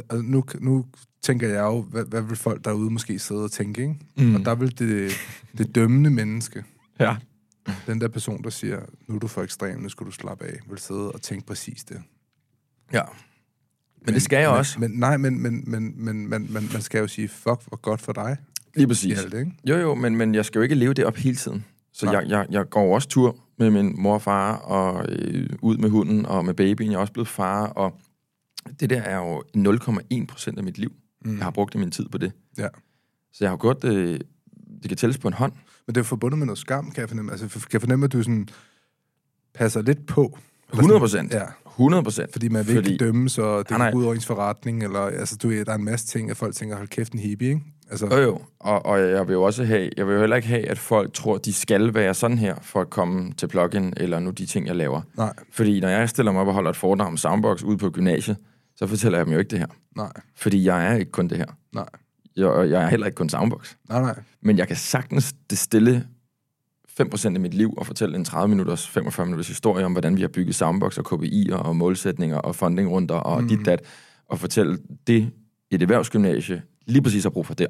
Speaker 1: Og nu, nu tænker jeg jo, hvad, hvad vil folk derude måske sidde og tænke, ikke?
Speaker 2: Mm.
Speaker 1: Og der vil det, det dømmende menneske,
Speaker 2: Ja.
Speaker 1: den der person, der siger, nu er du for ekstrem, nu skal du slappe af, vil sidde og tænke præcis det.
Speaker 2: ja. Men det skal jeg
Speaker 1: men,
Speaker 2: også.
Speaker 1: Men, nej, men, men, men, men, men man, man skal jo sige, fuck, hvor godt for dig.
Speaker 2: Lige præcis.
Speaker 1: alt, ikke?
Speaker 2: Jo, jo, men, men jeg skal jo ikke leve det op hele tiden. Så
Speaker 1: Nej.
Speaker 2: jeg, jeg, jeg går også tur med min mor og far, og øh, ud med hunden, og med babyen. Jeg er også blevet far, og det der er jo 0,1 procent af mit liv. Mm. Jeg har brugt min tid på det.
Speaker 1: Ja.
Speaker 2: Så jeg har gjort det, det kan tælles på en hånd.
Speaker 1: Men det er forbundet med noget skam, kan jeg fornemme. Altså, kan jeg fornemme, at du sådan passer lidt på.
Speaker 2: 100 procent.
Speaker 1: Ja,
Speaker 2: 100 procent.
Speaker 1: fordi man vil
Speaker 2: Fordi-
Speaker 1: ikke dømme, så det
Speaker 2: nej.
Speaker 1: gå ud over ens forretning, eller altså, du, der er en masse ting, at folk tænker, hold kæft en hippie, ikke? Altså,
Speaker 2: Jo, jo. Og, og jeg vil jo også have, jeg vil jo heller ikke have, at folk tror, de skal være sådan her, for at komme til plugin, eller nu de ting, jeg laver.
Speaker 1: nej,
Speaker 2: Fordi når jeg stiller mig op og holder et foredrag om soundbox ude på gymnasiet, så fortæller jeg dem jo ikke det her.
Speaker 1: nej,
Speaker 2: Fordi jeg er ikke kun det her.
Speaker 1: nej,
Speaker 2: Jeg, jeg er heller ikke kun soundbox.
Speaker 1: nej, nej.
Speaker 2: Men jeg kan sagtens det stille 5% af mit liv og fortælle en 30 minutters, 45 minutters historie om, hvordan vi har bygget soundbox og KPI'er og målsætninger og fundingrunder og mm. dit dat, og fortælle det et erhvervsgymnasie lige præcis har brug for der.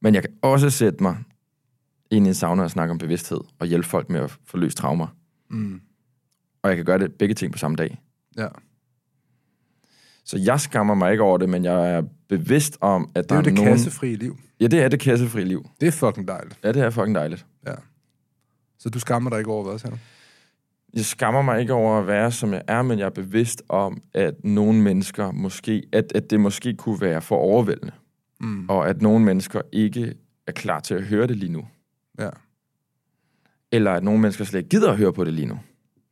Speaker 2: Men jeg kan også sætte mig ind i en sauna og snakke om bevidsthed og hjælpe folk med at forløse traumer.
Speaker 1: Mm.
Speaker 2: Og jeg kan gøre det begge ting på samme dag.
Speaker 1: Ja.
Speaker 2: Så jeg skammer mig ikke over det, men jeg er bevidst om, at
Speaker 1: Det
Speaker 2: der
Speaker 1: er jo det
Speaker 2: nogen...
Speaker 1: kassefrie liv.
Speaker 2: Ja, det er det kassefri liv.
Speaker 1: Det er fucking dejligt.
Speaker 2: Ja, det er fucking dejligt.
Speaker 1: Ja. Så du skammer dig ikke over hvad, sagde du?
Speaker 2: Jeg skammer mig ikke over at være, som jeg er, men jeg er bevidst om, at nogle mennesker måske, at, at det måske kunne være for overvældende,
Speaker 1: Mm.
Speaker 2: og at nogle mennesker ikke er klar til at høre det lige nu.
Speaker 1: Ja.
Speaker 2: Eller at nogle mennesker slet ikke gider at høre på det lige nu.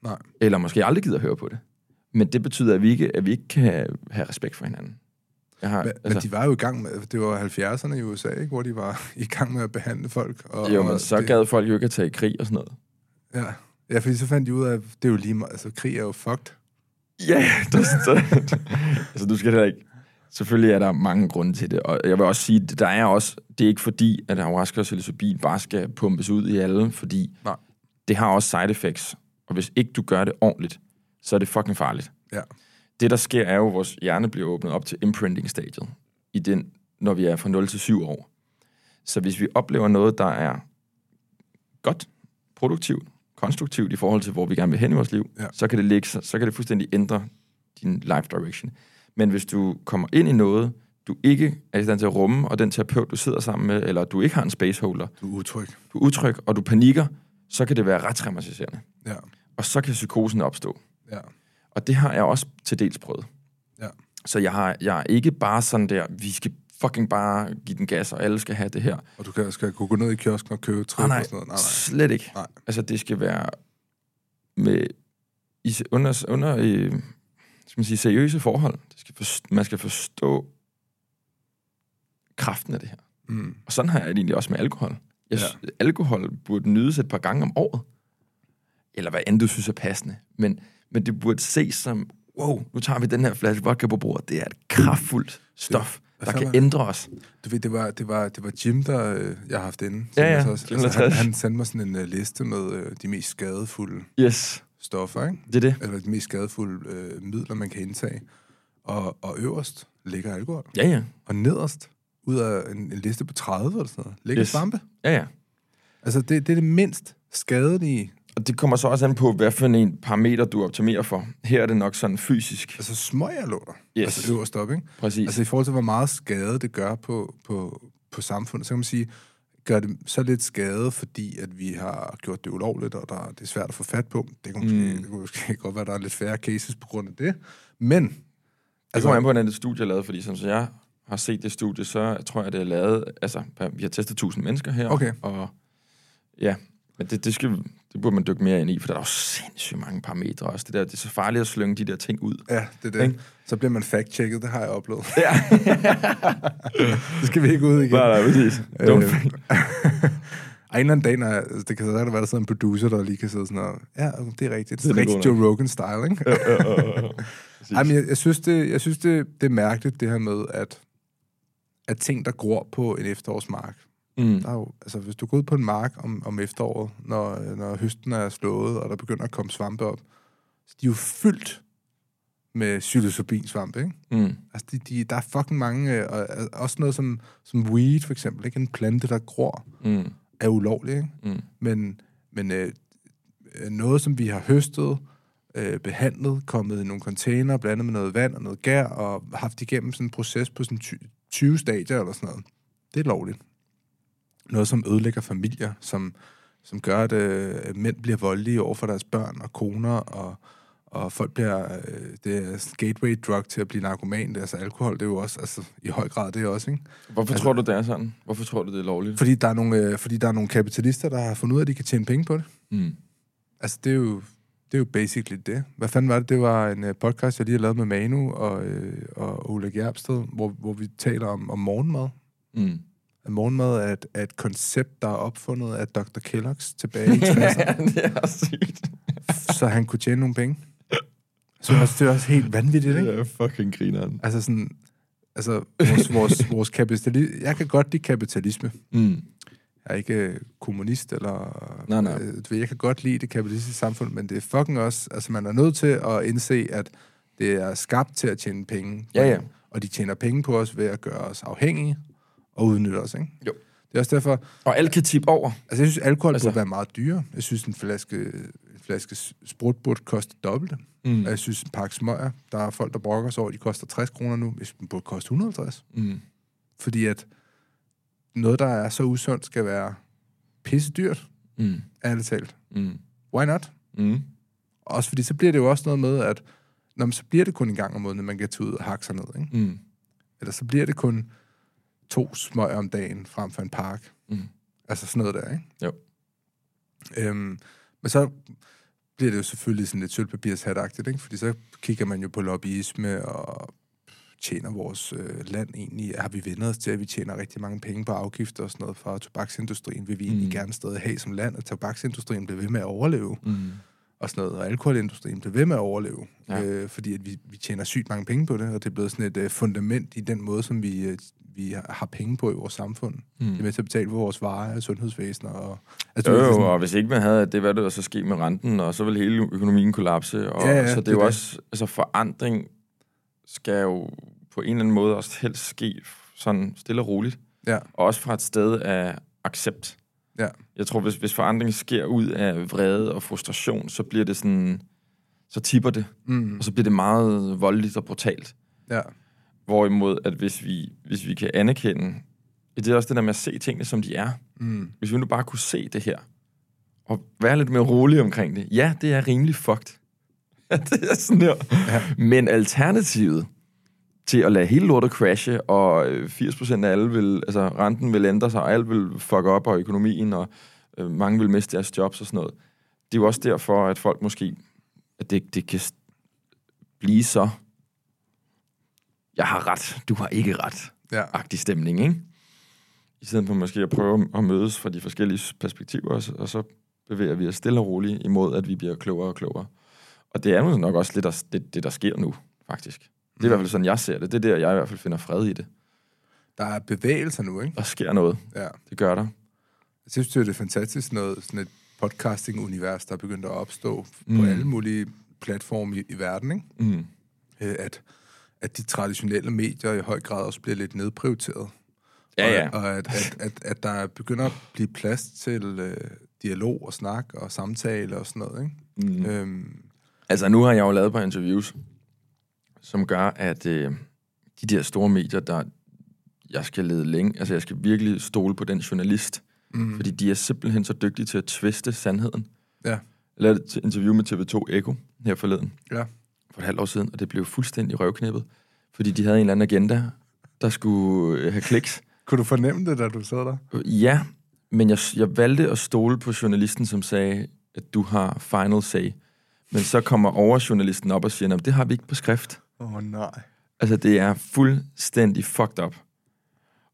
Speaker 1: Nej.
Speaker 2: Eller måske aldrig gider at høre på det. Men det betyder, at vi ikke, at vi ikke kan have respekt for hinanden. Jeg har,
Speaker 1: Men, altså. men de var jo i gang med, det var 70'erne i USA, ikke, hvor de var i gang med at behandle folk. Og,
Speaker 2: jo,
Speaker 1: og
Speaker 2: men så
Speaker 1: det,
Speaker 2: gad folk jo ikke at tage i krig og sådan noget.
Speaker 1: Ja. ja, fordi så fandt de ud af, at det er jo lige meget, altså krig er jo fucked.
Speaker 2: Ja, det, det, altså du skal heller ikke... Selvfølgelig er der mange grunde til det, og jeg vil også sige, der er også, det er ikke fordi, at ayahuasca og psilocybin bare skal pumpes ud i alle, fordi
Speaker 1: Nej.
Speaker 2: det har også side effects, og hvis ikke du gør det ordentligt, så er det fucking farligt.
Speaker 1: Ja.
Speaker 2: Det, der sker, er jo, at vores hjerne bliver åbnet op til imprinting-stadiet, i den, når vi er fra 0 til 7 år. Så hvis vi oplever noget, der er godt, produktivt, konstruktivt i forhold til, hvor vi gerne vil hen i vores liv,
Speaker 1: Ja.
Speaker 2: så, kan det ligge, så, så kan det fuldstændig ændre din life direction. Men hvis du kommer ind i noget, du ikke er i stand til at rumme, og den terapeut, du sidder sammen med, eller du ikke har en spaceholder,
Speaker 1: Du er utryg.
Speaker 2: du er utryg, og du panikker, så kan det være ret traumatiserende.
Speaker 1: Ja,
Speaker 2: Og så kan psykosen opstå.
Speaker 1: Ja,
Speaker 2: Og det har jeg også til dels prøvet.
Speaker 1: ja.
Speaker 2: Så jeg, har, jeg er ikke bare sådan der, vi skal fucking bare give den gas, og alle skal have det her.
Speaker 1: Og du kan, skal kunne gå ned i kiosken og købe træ
Speaker 2: nej,
Speaker 1: og sådan noget. Nej, nej.
Speaker 2: slet ikke.
Speaker 1: Nej.
Speaker 2: Altså, det skal være med i, under, under øh, skal man sige, seriøse forhold. Det skal forstå, man skal forstå kraften af det her.
Speaker 1: Mm.
Speaker 2: Og sådan har jeg det egentlig også med alkohol. Jeg,
Speaker 1: ja.
Speaker 2: Alkohol burde nydes et par gange om året. Eller hvad end du synes er passende. Men, men det burde ses som, wow, nu tager vi den her flaske vodka på bordet. Det er et kraftfuldt stof,
Speaker 1: Hvad
Speaker 2: der kan
Speaker 1: det?
Speaker 2: ændre os.
Speaker 1: Du ved, det var, det var, det var Jim, der øh, jeg har haft inde.
Speaker 2: Ja, ja,
Speaker 1: Så, altså, han, han sendte mig sådan en uh, liste med uh, de mest skadefulde
Speaker 2: Yes,
Speaker 1: stoffer, ikke?
Speaker 2: det er det.
Speaker 1: Eller de mest skadefulde uh, midler, man kan indtage. Og, og øverst ligger alkohol.
Speaker 2: Ja, ja.
Speaker 1: Og nederst, ud af en, en liste på 30 eller sådan noget, ligger
Speaker 2: Yes.
Speaker 1: svampe.
Speaker 2: Ja, ja.
Speaker 1: Altså, det, det er det mindst skadelige.
Speaker 2: Og det kommer så også an på, hvad for en parameter, du optimerer for. Her er det nok sådan fysisk.
Speaker 1: Altså, smøg jeg låter.
Speaker 2: Yes.
Speaker 1: Altså, øverst op, ikke?
Speaker 2: Præcis.
Speaker 1: Altså, i forhold til, hvor meget skade det gør på, på, på samfundet, så kan man sige, gør det så lidt skade, fordi at vi har gjort det ulovligt, og der, det er svært at få fat på. Det kan, måske,
Speaker 2: Mm.
Speaker 1: det kan måske godt være, at der er lidt færre cases på grund af det. Men,
Speaker 2: Det
Speaker 1: altså,
Speaker 2: kommer an på, hvordan det studie er lavet, fordi som jeg har set det studie, så tror jeg, det er lavet... Altså, vi har testet 1000 mennesker her.
Speaker 1: Okay.
Speaker 2: Og ja, men det, det, skal, det burde man dykke mere ind i, for der er jo sindssygt mange parametre også. Det, der, det er så farligt at slynge de der ting ud.
Speaker 1: ja, det er det.
Speaker 2: Ikke?
Speaker 1: Så bliver man fact-checket, det har jeg oplevet.
Speaker 2: Ja,
Speaker 1: det skal vi ikke ud igen.
Speaker 2: nej, nej, præcis. Don't
Speaker 1: Øh. Ej, en eller anden dag, når altså, det kan så være, der sidder en producer, der lige kan sidde sådan og, ja, det er rigtigt. Det er rigtig Joe Rogan-style, ikke?
Speaker 2: Præcis.
Speaker 1: Ej, men jeg, jeg synes, det, jeg synes det, det er mærkeligt, det her med, at, at ting, der gror på en efterårsmark,
Speaker 2: Mm.
Speaker 1: Der er jo, altså, hvis du går ud på en mark om, om efteråret, når, når høsten er slået, og der begynder at komme svampe op, så de er jo fyldt med psilocybinsvampe, ikke?
Speaker 2: Mm.
Speaker 1: Altså, de, de, der er fucking mange, øh, og, og også noget som, som weed, for eksempel, ikke? En plante, der gror,
Speaker 2: Mm.
Speaker 1: er ulovlig, ikke?
Speaker 2: Mm.
Speaker 1: Men, men øh, øh, noget, som vi har høstet, øh, behandlet, kommet i nogle container, blandet med noget vand og noget gær, og haft igennem sådan en proces på sådan ty- 20 stadier eller sådan noget, det er lovligt. Noget, som ødelægger familier, som, som gør, at øh, mænd bliver voldelige over for deres børn og koner, og, og folk bliver, øh, det er gateway drug til at blive narkoman. Altså alkohol, det er jo også, altså i høj grad det er også, ikke?
Speaker 2: Hvorfor
Speaker 1: Altså-
Speaker 2: tror du, det er sådan? Hvorfor tror du, det er lovligt?
Speaker 1: Fordi der er nogle, øh, fordi der er nogle kapitalister, der har fundet ud af, at de kan tjene penge på det.
Speaker 2: Mm.
Speaker 1: Altså, det er jo, det er jo basically det. Hvad fanden var det? Det var en uh, podcast, jeg lige har lavet med Manu og, øh, og Ole Gerbsted, hvor, hvor vi taler om, om morgenmad.
Speaker 2: Mm.
Speaker 1: At morgenmad er et, er et koncept, der er opfundet af Dr. Kellogg's tilbage i 60'erne,
Speaker 2: det er sygt.
Speaker 1: så han kunne tjene nogle penge. Så det er også, det er også helt vanvittigt, ikke?
Speaker 2: Det er fucking grineren.
Speaker 1: Altså sådan, altså vores, vores, vores kapitalisme, jeg kan godt lide kapitalisme.
Speaker 2: Mm.
Speaker 1: Jeg er ikke øh, kommunist, eller...
Speaker 2: Nej, nej.
Speaker 1: Øh, jeg kan godt lide det kapitalistiske samfund, men det er fucking også... Altså, man er nødt til at indse, at det er skabt til at tjene penge.
Speaker 2: Ja, ja.
Speaker 1: Og de tjener penge på os ved at gøre os afhængige og udnytte os, ikke?
Speaker 2: Jo.
Speaker 1: Det er også derfor...
Speaker 2: Og alt kan tippe over.
Speaker 1: Altså, jeg synes, alkohol altså, burde være meget dyrere. Jeg synes, en flaske, en flaske sprut burde koste dobbelt.
Speaker 2: Mm.
Speaker 1: Og jeg synes, en pakke smøger, der er folk, der brokker sig over, de koster 60 kroner nu. Jeg synes, den burde koste 150.
Speaker 2: Mm.
Speaker 1: Fordi at noget, der er så usundt, skal være pisse dyrt,
Speaker 2: Mm.
Speaker 1: ærligt talt.
Speaker 2: Mm.
Speaker 1: Why not?
Speaker 2: Mm.
Speaker 1: Også fordi så bliver det jo også noget med, at når man, så bliver det kun en gang om måneden, man kan tage ud og hakke sig ned. Ikke?
Speaker 2: Mm.
Speaker 1: Eller så bliver det kun to smøger om dagen frem for en park.
Speaker 2: Mm.
Speaker 1: Altså sådan noget der, ikke?
Speaker 2: Jo.
Speaker 1: Øhm, men så bliver det jo selvfølgelig sådan lidt sølvpapirshatagtigt, ikke? Fordi så kigger man jo på lobbyisme og tjener vores øh, land egentlig? Har vi vendt os til, at vi tjener rigtig mange penge på afgifter og sådan noget fra tobaksindustrien? Vil vi egentlig
Speaker 2: Mm.
Speaker 1: gerne stadig have som land, at tobaksindustrien bliver ved med at overleve?
Speaker 2: Mm.
Speaker 1: og sådan noget, og alkoholindustrien bliver ved med at overleve. Ja. øh, fordi at vi, vi tjener sygt mange penge på det, og det er blevet sådan et øh, fundament i den måde, som vi, øh, vi har penge på i vores samfund. Mm. Det er med til at betale for vores varer og sundhedsvæsen. Og, altså,
Speaker 2: Jo, jo,
Speaker 1: sådan-
Speaker 2: og hvis ikke man havde, det hvad der så ske med renten, og så ville hele økonomien kollapse. Og,
Speaker 1: Ja, ja,
Speaker 2: så det
Speaker 1: det
Speaker 2: er jo
Speaker 1: det.
Speaker 2: også, altså forandring skal jo på en eller anden måde også helst ske sådan stille og roligt.
Speaker 1: Ja,
Speaker 2: Og også fra et sted af accept.
Speaker 1: ja,
Speaker 2: Jeg tror, hvis, hvis forandring sker ud af vrede og frustration, så bliver det sådan, så tipper det,
Speaker 1: mm,
Speaker 2: og så bliver det meget voldeligt og brutalt.
Speaker 1: ja,
Speaker 2: Hvorimod, at hvis vi, hvis vi kan anerkende, det er også det der med at se tingene, som de er.
Speaker 1: mm,
Speaker 2: Hvis vi nu bare kunne se det her, og være lidt mere rolig omkring det. Ja, det er rimelig fucked. det er sådan her.
Speaker 1: Ja.
Speaker 2: Men alternativet til at lade hele lortet crashe, og øh, 80% af alle vil, altså renten vil ændre sig, og alt vil fuck op, og økonomien, og øh, mange vil miste deres jobs og sådan noget. Det er jo også derfor, at folk måske, at det, det kan blive så, jeg har ret, du har ikke ret
Speaker 1: ja,
Speaker 2: agtig stemning, ikke? I stedet for måske at prøve at mødes fra de forskellige perspektiver, og så, bevæger vi os stille og roligt imod, at vi bliver klogere og klogere. Og det er nok også lidt der, det, det, der sker nu, faktisk. Det er i hvert fald sådan, jeg ser det. Det er der, jeg i hvert fald finder fred i det.
Speaker 1: der er bevægelser nu, ikke?
Speaker 2: Der sker noget.
Speaker 1: Ja.
Speaker 2: Det gør der.
Speaker 1: Jeg synes, det er fantastisk, noget, sådan et podcasting-univers, der er begyndt at opstå mm.
Speaker 2: Mm.
Speaker 1: på alle mulige platforme i, i verden, ikke?
Speaker 2: Mm.
Speaker 1: Øh, at, at de traditionelle medier i høj grad også bliver lidt nedprioriteret.
Speaker 2: Ja, ja.
Speaker 1: Og, og at, at, at, at der begynder at blive plads til øh, dialog og snak og samtale og sådan noget, ikke?
Speaker 2: Mm.
Speaker 1: Øhm,
Speaker 2: Altså, nu har jeg jo lavet et par interviews, som gør, at øh, de der store medier, der jeg skal lede længe, altså jeg skal virkelig stole på den journalist,
Speaker 1: mm,
Speaker 2: fordi de er simpelthen så dygtige til at tviste sandheden.
Speaker 1: ja,
Speaker 2: Jeg lavede et interview med TV2 Eko her forleden,
Speaker 1: ja.
Speaker 2: For et halvt år siden, og det blev fuldstændig røvknippet, fordi de havde en eller anden agenda, der skulle øh, have kliks.
Speaker 1: Kunne du fornemme det, da du sad der?
Speaker 2: Ja, men jeg, jeg valgte at stole på journalisten, som sagde, at du har final say. Men så kommer overjournalisten op og siger, at det har vi ikke på skrift.
Speaker 1: Åh, oh, nej.
Speaker 2: Altså, det er fuldstændig fucked up.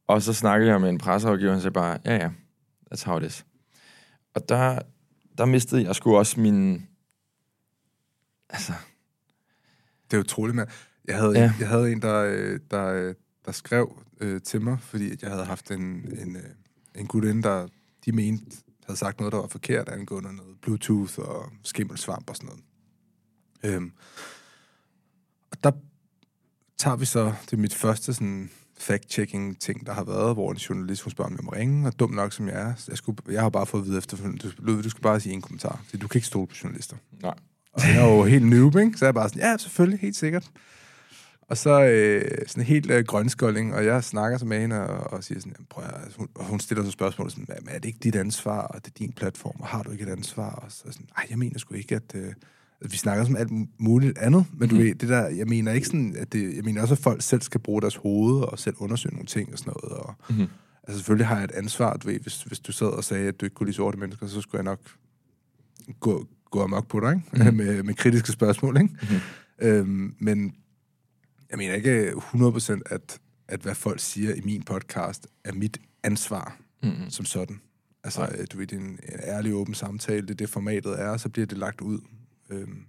Speaker 2: Og så snakkede jeg med en presseafgiver, og han sagde bare, ja ja, that's how it is. Og der, der mistede jeg sgu også min... Altså,
Speaker 1: Det er utroligt, mand. Jeg havde,
Speaker 2: Ja.
Speaker 1: jeg havde en, der, øh, der, øh, der skrev øh, til mig, fordi at jeg havde haft en, en, øh, en gudinde, der de mente havde sagt noget, der var forkert angående noget Bluetooth og skimmelsvamp og sådan noget. Øhm, og der tager vi så, det er mit første sådan fact-checking ting, der har været, hvor en journalist hun spørger, om jeg må ringe, og dum nok som jeg er, jeg, skulle, jeg har bare fået at vide efterfølgende, du, du skulle bare sige en kommentar, så du kan ikke stole på journalister.
Speaker 2: Nej.
Speaker 1: Og jeg er jo helt noob, ikke? Så jeg bare sådan, ja, selvfølgelig, helt sikkert. Og så øh, sådan helt øh, grønskolding, og jeg snakker så med hende og, og siger sådan, "Jamen, prøv at, hun, og hun stiller så spørgsmål sådan, "Jamen, er det ikke dit ansvar, og det er din platform, og har du ikke et ansvar? Og så sådan, nej, jeg mener sgu ikke, at... Øh, vi snakker som alt muligt andet, men du
Speaker 2: Mhm.
Speaker 1: ved, det der, jeg mener ikke sådan, at det, jeg mener også, at folk selv skal bruge deres hoved og selv undersøge nogle ting og sådan noget, og
Speaker 2: Mhm.
Speaker 1: altså selvfølgelig har jeg et ansvar, du ved, hvis, hvis du sad og sagde, at du ikke kunne lide sorte mennesker, så skulle jeg nok gå, gå amok på dig, ikke?
Speaker 2: Mhm.
Speaker 1: med, med kritiske spørgsmål, ikke? Øhm, men jeg mener ikke 100% at, at hvad folk siger i min podcast er mit ansvar
Speaker 2: Mm-hmm.
Speaker 1: som sådan. Altså,
Speaker 2: Nej.
Speaker 1: øh, du ved, det er en, en ærlig, åben samtale, det er det formatet er, så bliver det lagt ud. Øhm,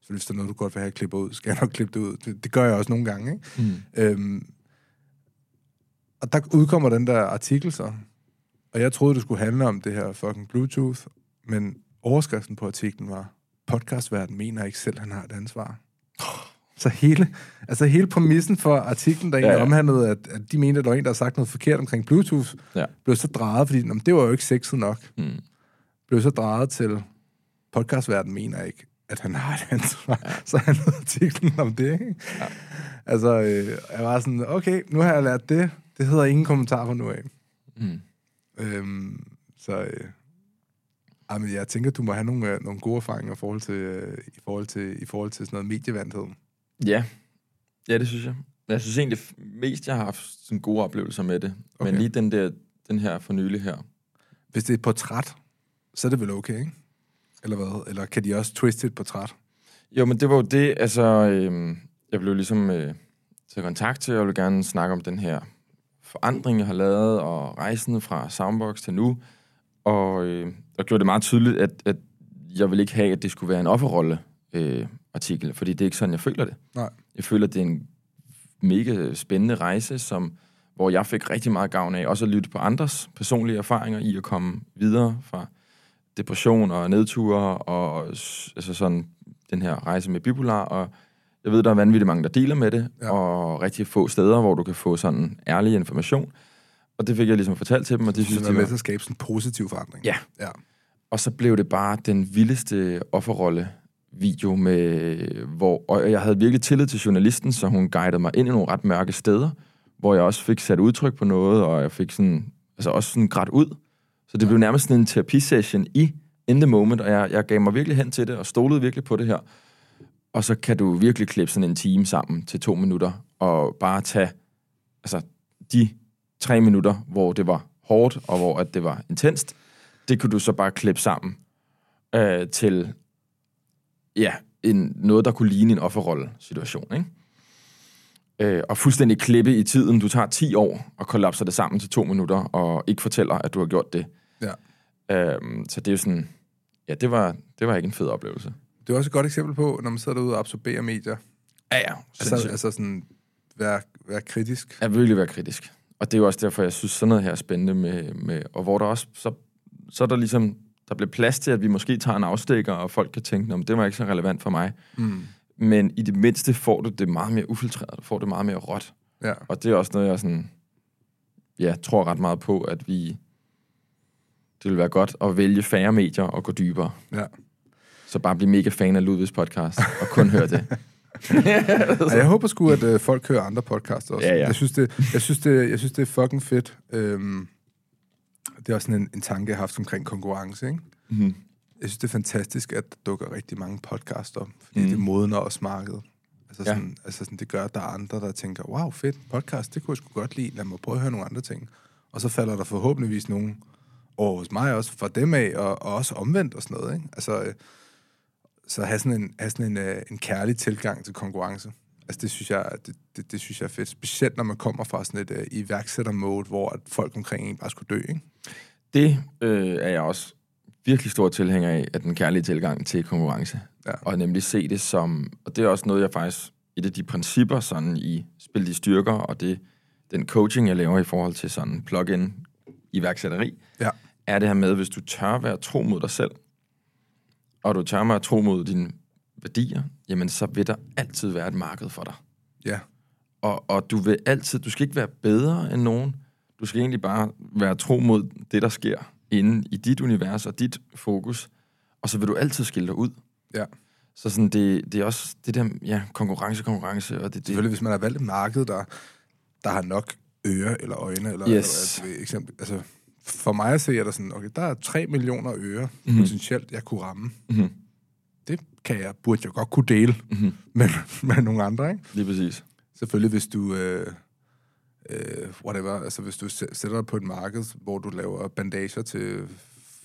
Speaker 1: så hvis der er noget, du godt vil have klippet ud, skal jeg nok klippe det ud. Det, det gør jeg også nogle gange, ikke?
Speaker 2: Mm.
Speaker 1: Øhm, og der udkommer den der artikel så, og jeg troede, det skulle handle om det her fucking Bluetooth, men overskriften på artiklen var, podcastverden mener ikke selv, han har et ansvar. Så hele, altså hele præmissen for artiklen, der egentlig
Speaker 2: Ja,
Speaker 1: ja, omhandlede, at, at de mente, at der var en, der havde sagt noget forkert omkring Bluetooth,
Speaker 2: Ja.
Speaker 1: blev så drejet, fordi "Nå, men det var jo ikke sexet nok.
Speaker 2: Mm.
Speaker 1: Blev så drejet til, podcastverden mener ikke, at han har et ansvar. Ja. Så han havde artiklen om det, ikke?
Speaker 2: Ja.
Speaker 1: Altså, øh, jeg var sådan, okay, nu har jeg lært det. Det hedder ingen kommentar fra nu af.
Speaker 2: Mm.
Speaker 1: Øhm, så øh, ej, men jeg tænker, du må have nogle, øh, nogle gode erfaringer i forhold til, øh, i forhold til, i forhold til sådan noget medievandhed.
Speaker 2: Ja. ja, det synes jeg. Jeg synes egentlig mest, jeg har haft sådan gode oplevelser med det. Okay. Men lige den der, den her for nylig her.
Speaker 1: Hvis det er et portræt, så er det vel okay, ikke? Eller hvad? Eller kan de også twiste et portræt?
Speaker 2: Jo, men det var jo det, altså, øhm, jeg blev ligesom øh, til kontakt til, og jeg ville gerne snakke om den her forandring, jeg har lavet, og rejsen fra Soundbox til nu, og, øh, og gjorde det meget tydeligt, at, at jeg vil ikke have, at det skulle være en offerrolle øh, artikel, fordi det er ikke sådan, jeg føler det.
Speaker 1: Nej.
Speaker 2: Jeg føler, det er en mega spændende rejse, som, hvor jeg fik rigtig meget gavn af, også at lytte på andres personlige erfaringer i at komme videre fra depression og nedture, og altså sådan den her rejse med bipolar, og jeg ved, der er vanvittigt mange, der deler med det,
Speaker 1: ja.
Speaker 2: og rigtig få steder, hvor du kan få sådan ærlig information. Og det fik jeg ligesom fortalt til dem, og det synes de
Speaker 1: er med
Speaker 2: var...
Speaker 1: til at skabe sådan en positiv forandring.
Speaker 2: Ja.
Speaker 1: ja.
Speaker 2: Og så blev det bare den vildeste offerrolle video med, hvor, og jeg havde virkelig tillid til journalisten, så hun guidede mig ind i nogle ret mørke steder, hvor jeg også fik sat udtryk på noget, og jeg fik sådan, altså også sådan grædt ud. Så det blev nærmest sådan en terapisession i in the moment, og jeg, jeg gav mig virkelig hen til det, og stolede virkelig på det her. Og så kan du virkelig klippe sådan en time sammen til to minutter, og bare tage altså, de tre minutter, hvor det var hårdt, og hvor at det var intenst, det kunne du så bare klippe sammen øh, til ja, en, noget, der kunne ligne en offerrolle-situation. Ikke? Øh, og fuldstændig klippe i tiden. Du tager 10 år og kollapser det sammen til to minutter, og ikke fortæller, at du har gjort det.
Speaker 1: Ja.
Speaker 2: Øh, så det er jo sådan... Ja, det var, det var ikke en fed oplevelse.
Speaker 1: Det er også et godt eksempel på, når man sidder derude og absorberer medier.
Speaker 2: Ja, ja.
Speaker 1: Altså, altså sådan, være, være kritisk.
Speaker 2: Vil virkelig være kritisk. Og det er jo også derfor, jeg synes, sådan noget her er spændende med, med og hvor der også, så, så er der ligesom, der bliver plads til, at vi måske tager en afstikker, og folk kan tænke, at det var ikke så relevant for mig.
Speaker 1: Mm.
Speaker 2: Men i det mindste får du det meget mere ufiltreret, du får det meget mere råt.
Speaker 1: Ja.
Speaker 2: Og det er også noget, jeg sådan, ja, tror ret meget på, at vi, det vil være godt at vælge færre medier og gå dybere.
Speaker 1: ja.
Speaker 2: Så bare blive mega fan af Ludvigs podcast, og kun høre det.
Speaker 1: Ja, jeg håber sgu, at øh, folk hører andre podcasts også.
Speaker 2: Ja, ja.
Speaker 1: Jeg, synes, det, jeg, synes, det, jeg synes, det er fucking fedt. Øhm, det er også sådan en, en tanke, jeg har haft omkring konkurrence. Ikke?
Speaker 2: Mhm.
Speaker 1: Jeg synes, det er fantastisk, at der dukker rigtig mange podcasts op, fordi mm. det modner også markedet. Altså,
Speaker 2: Ja.
Speaker 1: sådan, altså sådan, det gør, at der er andre, der tænker, wow, fedt, podcast, det kunne jeg sgu godt lide, lad mig prøve at høre nogle andre ting. Og så falder der forhåbentligvis nogen over hos mig også, fra dem af, og, og også omvendt og sådan noget. Ikke? Altså, øh, så have sådan en, have sådan en, øh, en kærlig tilgang til konkurrence. Altså, det synes, jeg, det, det, det synes jeg er fedt. Specielt, når man kommer fra sådan et uh, iværksætter-mode, hvor at folk omkring en bare skulle dø, ikke?
Speaker 2: Det øh, er jeg også virkelig stor tilhænger af, at den kærlige tilgang til konkurrence.
Speaker 1: Ja.
Speaker 2: Og nemlig se det som, og det er også noget, jeg faktisk, et af de principper sådan i Spil de styrker, og det, den coaching, jeg laver i forhold til sådan plug-in iværksætteri,
Speaker 1: Ja.
Speaker 2: er det her med, hvis du tør være tro mod dig selv, og du tør være tro mod dine værdier, jamen så vil der altid være et marked for dig.
Speaker 1: Ja.
Speaker 2: Og, og du vil altid, du skal ikke være bedre end nogen. Du skal egentlig bare være tro mod det, der sker inde i dit univers og dit fokus. Og så vil du altid skille dig ud.
Speaker 1: Ja.
Speaker 2: Så sådan, det, det er også det der, ja, konkurrence, konkurrence, og det, det,
Speaker 1: Selvfølgelig, hvis man har valgt et marked, der, der har nok øre eller øjne, eller,
Speaker 2: Yes.
Speaker 1: eller altså, eksempel, altså, for mig at se, er der sådan, okay, der er 3 millioner øre,
Speaker 2: Mhm.
Speaker 1: mm-hmm. potentielt, jeg kunne ramme.
Speaker 2: Mhm.
Speaker 1: Det kan jeg, burde jeg godt kunne dele
Speaker 2: Mhm.
Speaker 1: med, med nogle andre, ikke?
Speaker 2: lige præcis.
Speaker 1: Selvfølgelig, hvis du, øh, øh, whatever, altså hvis du sæ- sætter dig på et marked, hvor du laver bandager til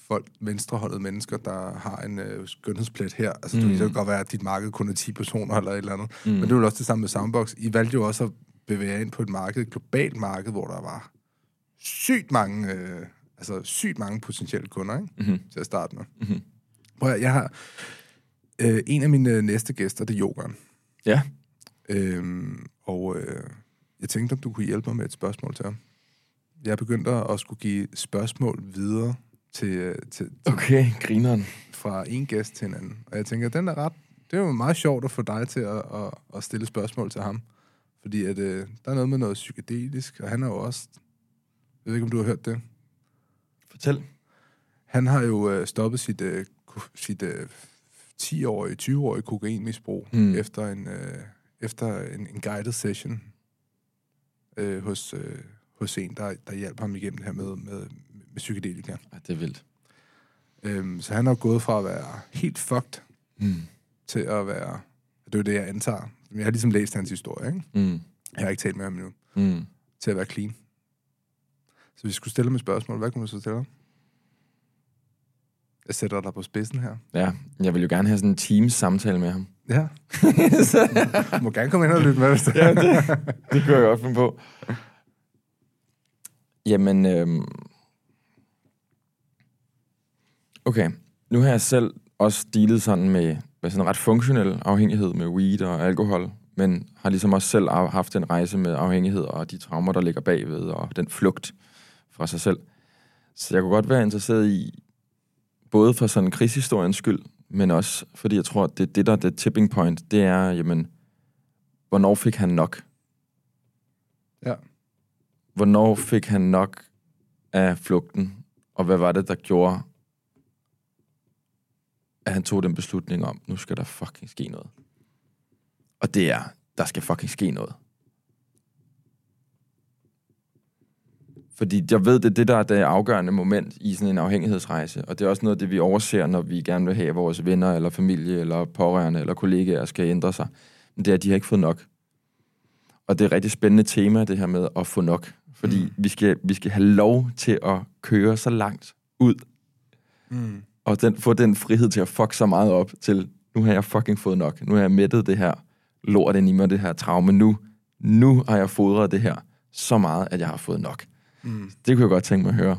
Speaker 1: folk, venstrehåndede mennesker, der har en øh, skønhedsplet her. Altså, mm. Det kan godt være, at dit marked kun er 10 personer eller et eller andet.
Speaker 2: Mm.
Speaker 1: Men det er jo også det samme med Soundbox. I valgte jo også at bevæge ind på et marked, et globalt marked, hvor der var sygt mange, øh, altså sygt mange potentielle kunder, ikke?
Speaker 2: Mhm.
Speaker 1: Til at starte med.
Speaker 2: Mhm.
Speaker 1: Prøv at, jeg har øh, en af mine næste gæster, det er Yogan.
Speaker 2: Ja,
Speaker 1: Øhm, og øh, jeg tænkte, om du kunne hjælpe mig med et spørgsmål til ham. Jeg er begyndt at skulle give spørgsmål videre til, øh, til,
Speaker 2: okay, grineren.
Speaker 1: fra en gæst til en anden. Og jeg tænker, den er ret... Det er jo meget sjovt at få dig til at, at, at stille spørgsmål til ham. Fordi at, øh, der er noget med noget psykedelisk, og han er jo også... Jeg ved ikke, om du har hørt det.
Speaker 2: Fortæl.
Speaker 1: Han har jo øh, stoppet sit, øh, sit øh, 10-årige, 20-årige kokainmisbrug
Speaker 2: Mm.
Speaker 1: efter, en, øh, efter en, en guided session øh, hos, øh, hos en, der, der hjalp ham igennem det her med, med, med psykedelika.
Speaker 2: Ja, det er vildt.
Speaker 1: Øhm, så han er gået fra at være helt fucked
Speaker 2: Mm.
Speaker 1: til at være... Det er jo det, jeg antager. Jeg har ligesom læst hans historie, ikke?
Speaker 2: Mm.
Speaker 1: Jeg har ikke talt med ham endnu.
Speaker 2: Mm.
Speaker 1: Til at være clean. Så hvis vi skulle stille et spørgsmål, hvad kunne du så stille ham? Jeg sætter dig på spidsen her.
Speaker 2: Ja, jeg vil jo gerne have sådan en teams samtale med ham.
Speaker 1: Ja. Du må gerne komme ind og lytte med, hvis det
Speaker 2: Ja, det, det kan jeg godt finde på. Jamen, øhm... okay. Nu har jeg selv også dealet sådan med, med sådan en ret funktionel afhængighed med weed og alkohol, men har ligesom også selv af- haft en rejse med afhængighed og de traumer, der ligger bagved, og den flugt fra sig selv. Så jeg kunne godt være interesseret i, både for sådan krigshistoriens skyld, men også fordi jeg tror, at det, det der er det tipping point, det er, jamen, hvornår fik han nok?
Speaker 1: Ja.
Speaker 2: Hvornår fik han nok af flugten? Og hvad var det, der gjorde, at han tog den beslutning om, nu skal der fucking ske noget? Og det er, der skal fucking ske noget. Fordi jeg ved, det er det, der er det afgørende moment i sådan en afhængighedsrejse. Og det er også noget af det, vi overser, når vi gerne vil have, at vores venner, eller familie, eller pårørende, eller kollegaer skal ændre sig. Men det er, at de har ikke fået nok. Og det er et rigtig spændende tema, det her med at få nok. Fordi mm. vi, skal, vi skal have lov til at køre så langt ud,
Speaker 1: Mm.
Speaker 2: og den, få den frihed til at fuck så meget op til, nu har jeg fucking fået nok. Nu har jeg mættet det her lort ind i mig, det her traume. Nu, nu har jeg fodret det her så meget, at jeg har fået nok.
Speaker 1: Mm.
Speaker 2: Det kunne jeg godt tænke mig at høre.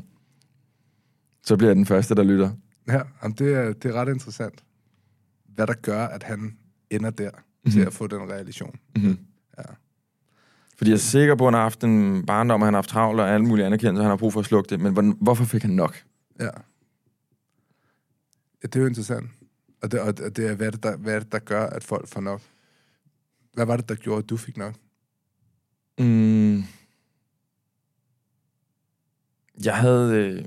Speaker 2: Så bliver jeg den første, der lytter.
Speaker 1: Ja, jamen, det, er, det er ret interessant, hvad der gør, at han ender der mm-hmm. til at få den realisation.
Speaker 2: Mm-hmm.
Speaker 1: Ja.
Speaker 2: Fordi jeg er sikker på, at han har haft en barndom, og han har haft travlt og alle mulige anerkendelser, han har brug for at slukke det. Men hvordan, hvorfor fik han nok?
Speaker 1: Ja. ja det er jo interessant. Og det, og det er, hvad er det, der, hvad er det, der gør, at folk får nok? Hvad var det, der gjorde, at du fik nok?
Speaker 2: Mm. Jeg havde, øh,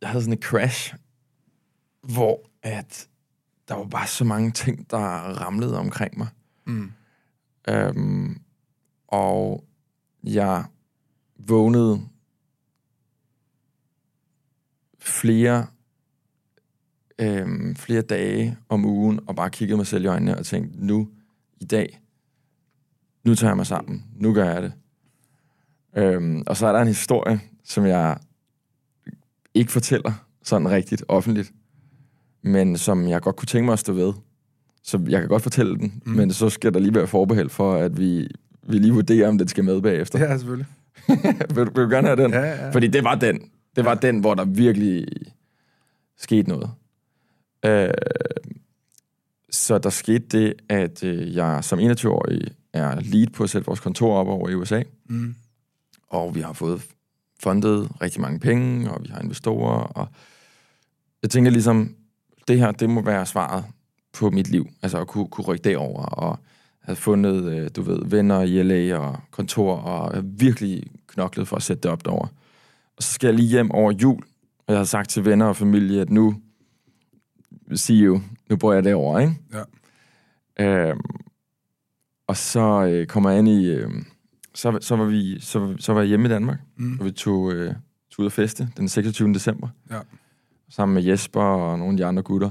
Speaker 2: jeg havde sådan et crash, hvor at der var bare så mange ting, der ramlede omkring mig.
Speaker 1: Mm.
Speaker 2: Øhm, og jeg vågnede flere, øhm, flere dage om ugen og bare kiggede mig selv i øjnene og tænkte, nu, i dag, nu tager jeg mig sammen. Nu gør jeg det. Øhm, og så er der en historie, som jeg ikke fortæller sådan rigtigt offentligt, men som jeg godt kunne tænke mig at stå ved. Så jeg kan godt fortælle den, mm. men så skal der lige være forbehold for, at vi, vi lige vurderer, om den skal med bagefter.
Speaker 1: Ja, selvfølgelig.
Speaker 2: vil, du- vil du gerne have den?
Speaker 1: Ja, ja.
Speaker 2: Fordi det var den. Det var den, hvor der virkelig skete noget. Øh, så der skete det, at øh, jeg som 21-årig er lead på at sætte vores kontor op over i USA.
Speaker 1: Mm.
Speaker 2: Og vi har fået fundet rigtig mange penge, og vi har investorer, og jeg tænker ligesom, det her, det må være svaret på mit liv. Altså at kunne, kunne rykke derover og have fundet, øh, du ved, venner i LA og kontor, og virkelig knoklet for at sætte det op derover. Og så skal jeg lige hjem over jul, og jeg har sagt til venner og familie, at nu, see you, nu bor jeg derover, ikke?
Speaker 1: Ja.
Speaker 2: Øhm, og så øh, kommer jeg ind i... Øh, så, så, var vi, så, så var jeg hjemme i Danmark,
Speaker 1: Mm.
Speaker 2: og vi tog, øh, tog ud at feste den 26. december,
Speaker 1: Ja.
Speaker 2: sammen med Jesper og nogle af de andre gutter.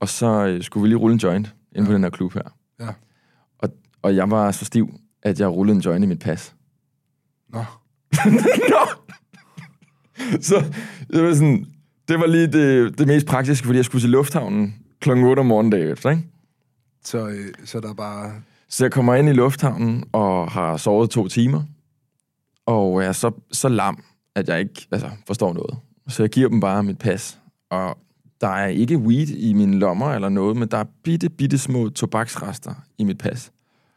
Speaker 2: Og så øh, skulle vi lige rulle en joint ind ja. på den her klub her.
Speaker 1: Ja.
Speaker 2: Og, og jeg var så stiv, at jeg rullede en joint i mit pas.
Speaker 1: Nå.
Speaker 2: Nå! så det var sådan, det var lige det, det mest praktiske, fordi jeg skulle til lufthavnen kl. 8 om morgenen dag efter, ikke?
Speaker 1: Så, øh, så der er bare...
Speaker 2: Så jeg kommer ind i lufthavnen og har sovet to timer, og jeg er så, så lam, at jeg ikke altså, forstår noget. Så jeg giver dem bare mit pas, og der er ikke weed i mine lommer eller noget, men der er bitte, bitte små tobaksrester i mit pas.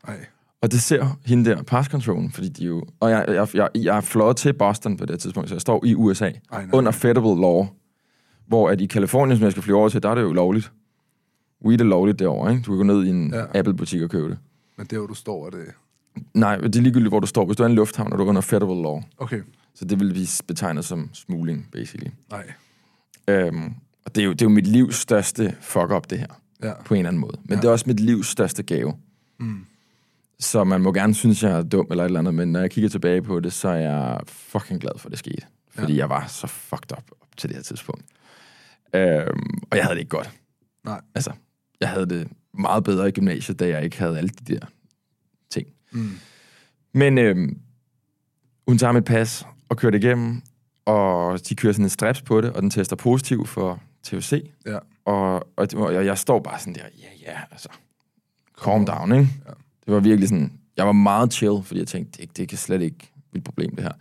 Speaker 1: Nej.
Speaker 2: Og det ser hende der, passkontrollen, fordi de jo... Og jeg, jeg, jeg, jeg er fløjet til Boston på det tidspunkt, så jeg står i USA,
Speaker 1: Ej, nej.
Speaker 2: under federal law, hvor at i Kalifornien, som jeg skal flyve over til, der er det jo lovligt. Weed er lovligt derovre, ikke? Du kan gå ned i en
Speaker 1: ja.
Speaker 2: Apple-butik og købe det.
Speaker 1: Men der, hvor du står, er det...
Speaker 2: Nej, det er ligegyldigt, hvor du står. Hvis du er i en lufthavn, er du under federal law.
Speaker 1: Okay.
Speaker 2: Så det vil vi betegne som smugling, basically.
Speaker 1: Nej.
Speaker 2: Øhm, og det er, jo, det er jo mit livs største fuck-up, det her.
Speaker 1: Ja.
Speaker 2: På en eller anden måde. Men
Speaker 1: Ja.
Speaker 2: det er også mit livs største gave.
Speaker 1: Mm.
Speaker 2: Så man må gerne synes, jeg er dum eller et eller andet, men når jeg kigger tilbage på det, så er jeg fucking glad for, at det skete. Fordi
Speaker 1: ja.
Speaker 2: jeg var så fucked up op til det her tidspunkt. Øhm, og jeg havde det ikke godt.
Speaker 1: Nej.
Speaker 2: Altså, jeg havde det meget bedre i gymnasiet, da jeg ikke havde alle de der ting.
Speaker 1: Mm.
Speaker 2: Men øhm, hun tager mit pas og kører det igennem, og de kører sådan en straps på det, og den tester positiv for THC.
Speaker 1: Ja.
Speaker 2: Og, og, og jeg, står bare sådan der, ja, ja, altså, calm down, ikke?
Speaker 1: Ja.
Speaker 2: Det var virkelig sådan, jeg var meget chill, fordi jeg tænkte, det, det kan slet ikke blive et problem, det her.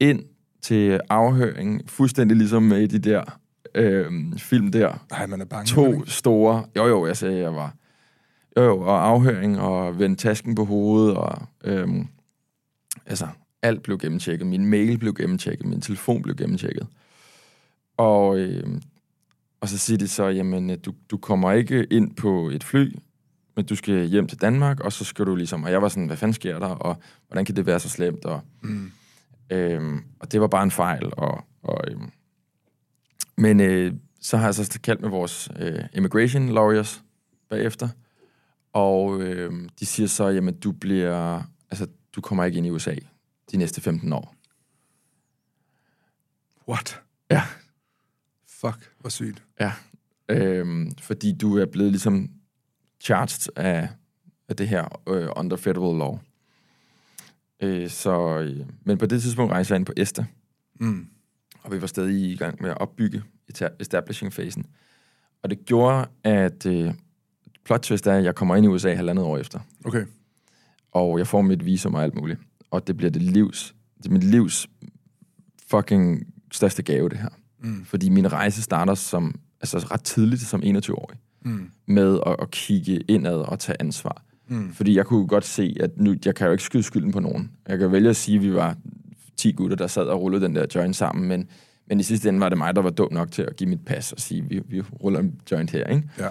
Speaker 2: Ind til afhøring, fuldstændig ligesom med de der øhm, film der,
Speaker 1: Nej, man er bange.
Speaker 2: to store... Jo, jo, jeg sagde, jeg var... Jo, jo, og afhøring, og vendte tasken på hovedet, og... Øhm, altså, alt blev gennemtjekket. Min mail blev gennemtjekket, min telefon blev gennemtjekket. Og, øhm, og så siger de så, jamen, øh, du, du kommer ikke ind på et fly, men du skal hjem til Danmark, og så skal du ligesom... Og jeg var sådan, hvad fanden sker der, og hvordan kan det være så slemt, og...
Speaker 1: Mm.
Speaker 2: Øhm, og det var bare en fejl. Og, og, øhm, men øh, så har jeg så kaldt med vores øh, immigration lawyers bagefter. Og øh, de siger så, jamen du bliver, altså du kommer ikke ind i USA de næste 15 år.
Speaker 1: What?
Speaker 2: Ja.
Speaker 1: Fuck, hvor sygt.
Speaker 2: Ja. Øhm, fordi du er blevet ligesom charged af, af det her øh, under federal law. Øh, så, øh, men på det tidspunkt rejser jeg ind på ESTA,
Speaker 1: Mm.
Speaker 2: Og vi var stadig i gang med at opbygge establishing-fasen. Og det gjorde, at øh, plot twist er, at jeg kommer ind i USA halvandet år efter.
Speaker 1: Okay.
Speaker 2: Og jeg får mit visum og alt muligt. Og det bliver det livs, det er mit livs fucking største gave, det her.
Speaker 1: Mm.
Speaker 2: Fordi min rejse starter som, altså ret tidligt som 21-årig,
Speaker 1: Mm.
Speaker 2: med at, at kigge indad og tage ansvar.
Speaker 1: Mm.
Speaker 2: Fordi jeg kunne godt se, at nu, jeg kan jo ikke skyde skylden på nogen. Jeg kan vælge at sige, at vi var 10 gutter, der sad og rullede den der joint sammen, men, men i sidste ende var det mig, der var dum nok til at give mit pas og sige, vi, vi ruller en joint her, ikke?
Speaker 1: Ja.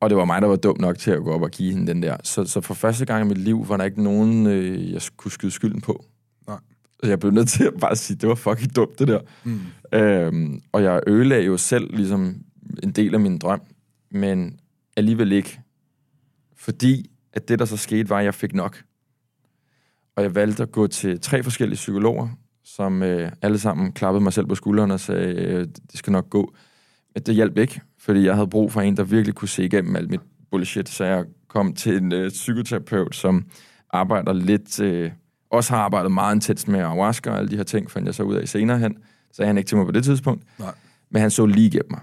Speaker 2: Og det var mig, der var dum nok til at gå op og give hende den der. Så, så for første gang i mit liv var der ikke nogen, øh, jeg kunne skyde skylden på.
Speaker 1: Nej.
Speaker 2: Så jeg blev nødt til at bare sige, det var fucking dumt, det der.
Speaker 1: Mm.
Speaker 2: Øhm, og jeg ødelagde jo selv ligesom en del af min drøm, men alligevel ikke. Fordi at det, der så skete, var, at jeg fik nok. Og jeg valgte at gå til tre forskellige psykologer, som øh, alle sammen klappede mig selv på skulderen og sagde, øh, det skal nok gå. Men det hjalp ikke, fordi jeg havde brug for en, der virkelig kunne se igennem alt mit bullshit. Så jeg kom til en øh, psykoterapeut, som arbejder lidt... Øh, også har arbejdet meget intens med ayahuasca og alle de her ting, fandt jeg så ud af senere hen. Sagde han ikke til mig på det tidspunkt.
Speaker 1: Nej.
Speaker 2: Men han så lige igennem mig.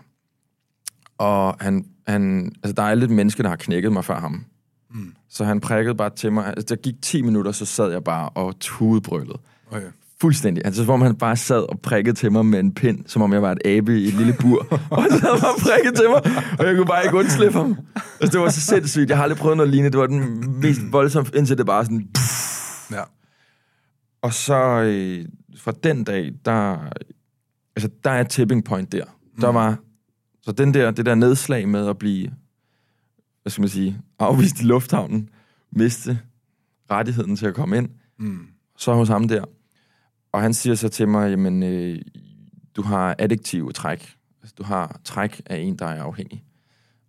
Speaker 2: Og han, han, altså der er lidt mennesker, der har knækket mig før ham.
Speaker 1: Mm.
Speaker 2: Så han prikkede bare til mig. Altså, der gik 10 minutter, så sad jeg bare og tudbrølede.
Speaker 1: Okay.
Speaker 2: Fuldstændig. Altså, som om han bare sad og prikkede til mig med en pind, som om jeg var et abe i et lille bur. og han sad bare og prikkede til mig, og jeg kunne bare ikke undslippe ham. Altså, det var så sindssygt. Jeg har aldrig prøvet noget lignende. Det var den mest voldsomme, indtil det bare sådan...
Speaker 1: Ja.
Speaker 2: Og så, øh, fra den dag, der, altså, der er tipping point der. Mm. Der var, så den der, det der nedslag med at blive, hvad skal man sige, afvist i lufthavnen, miste rettigheden til at komme ind,
Speaker 1: Mm.
Speaker 2: så hos ham der. Og han siger så til mig, jamen, øh, du har addiktive træk. Altså, du har træk af en, der er afhængig.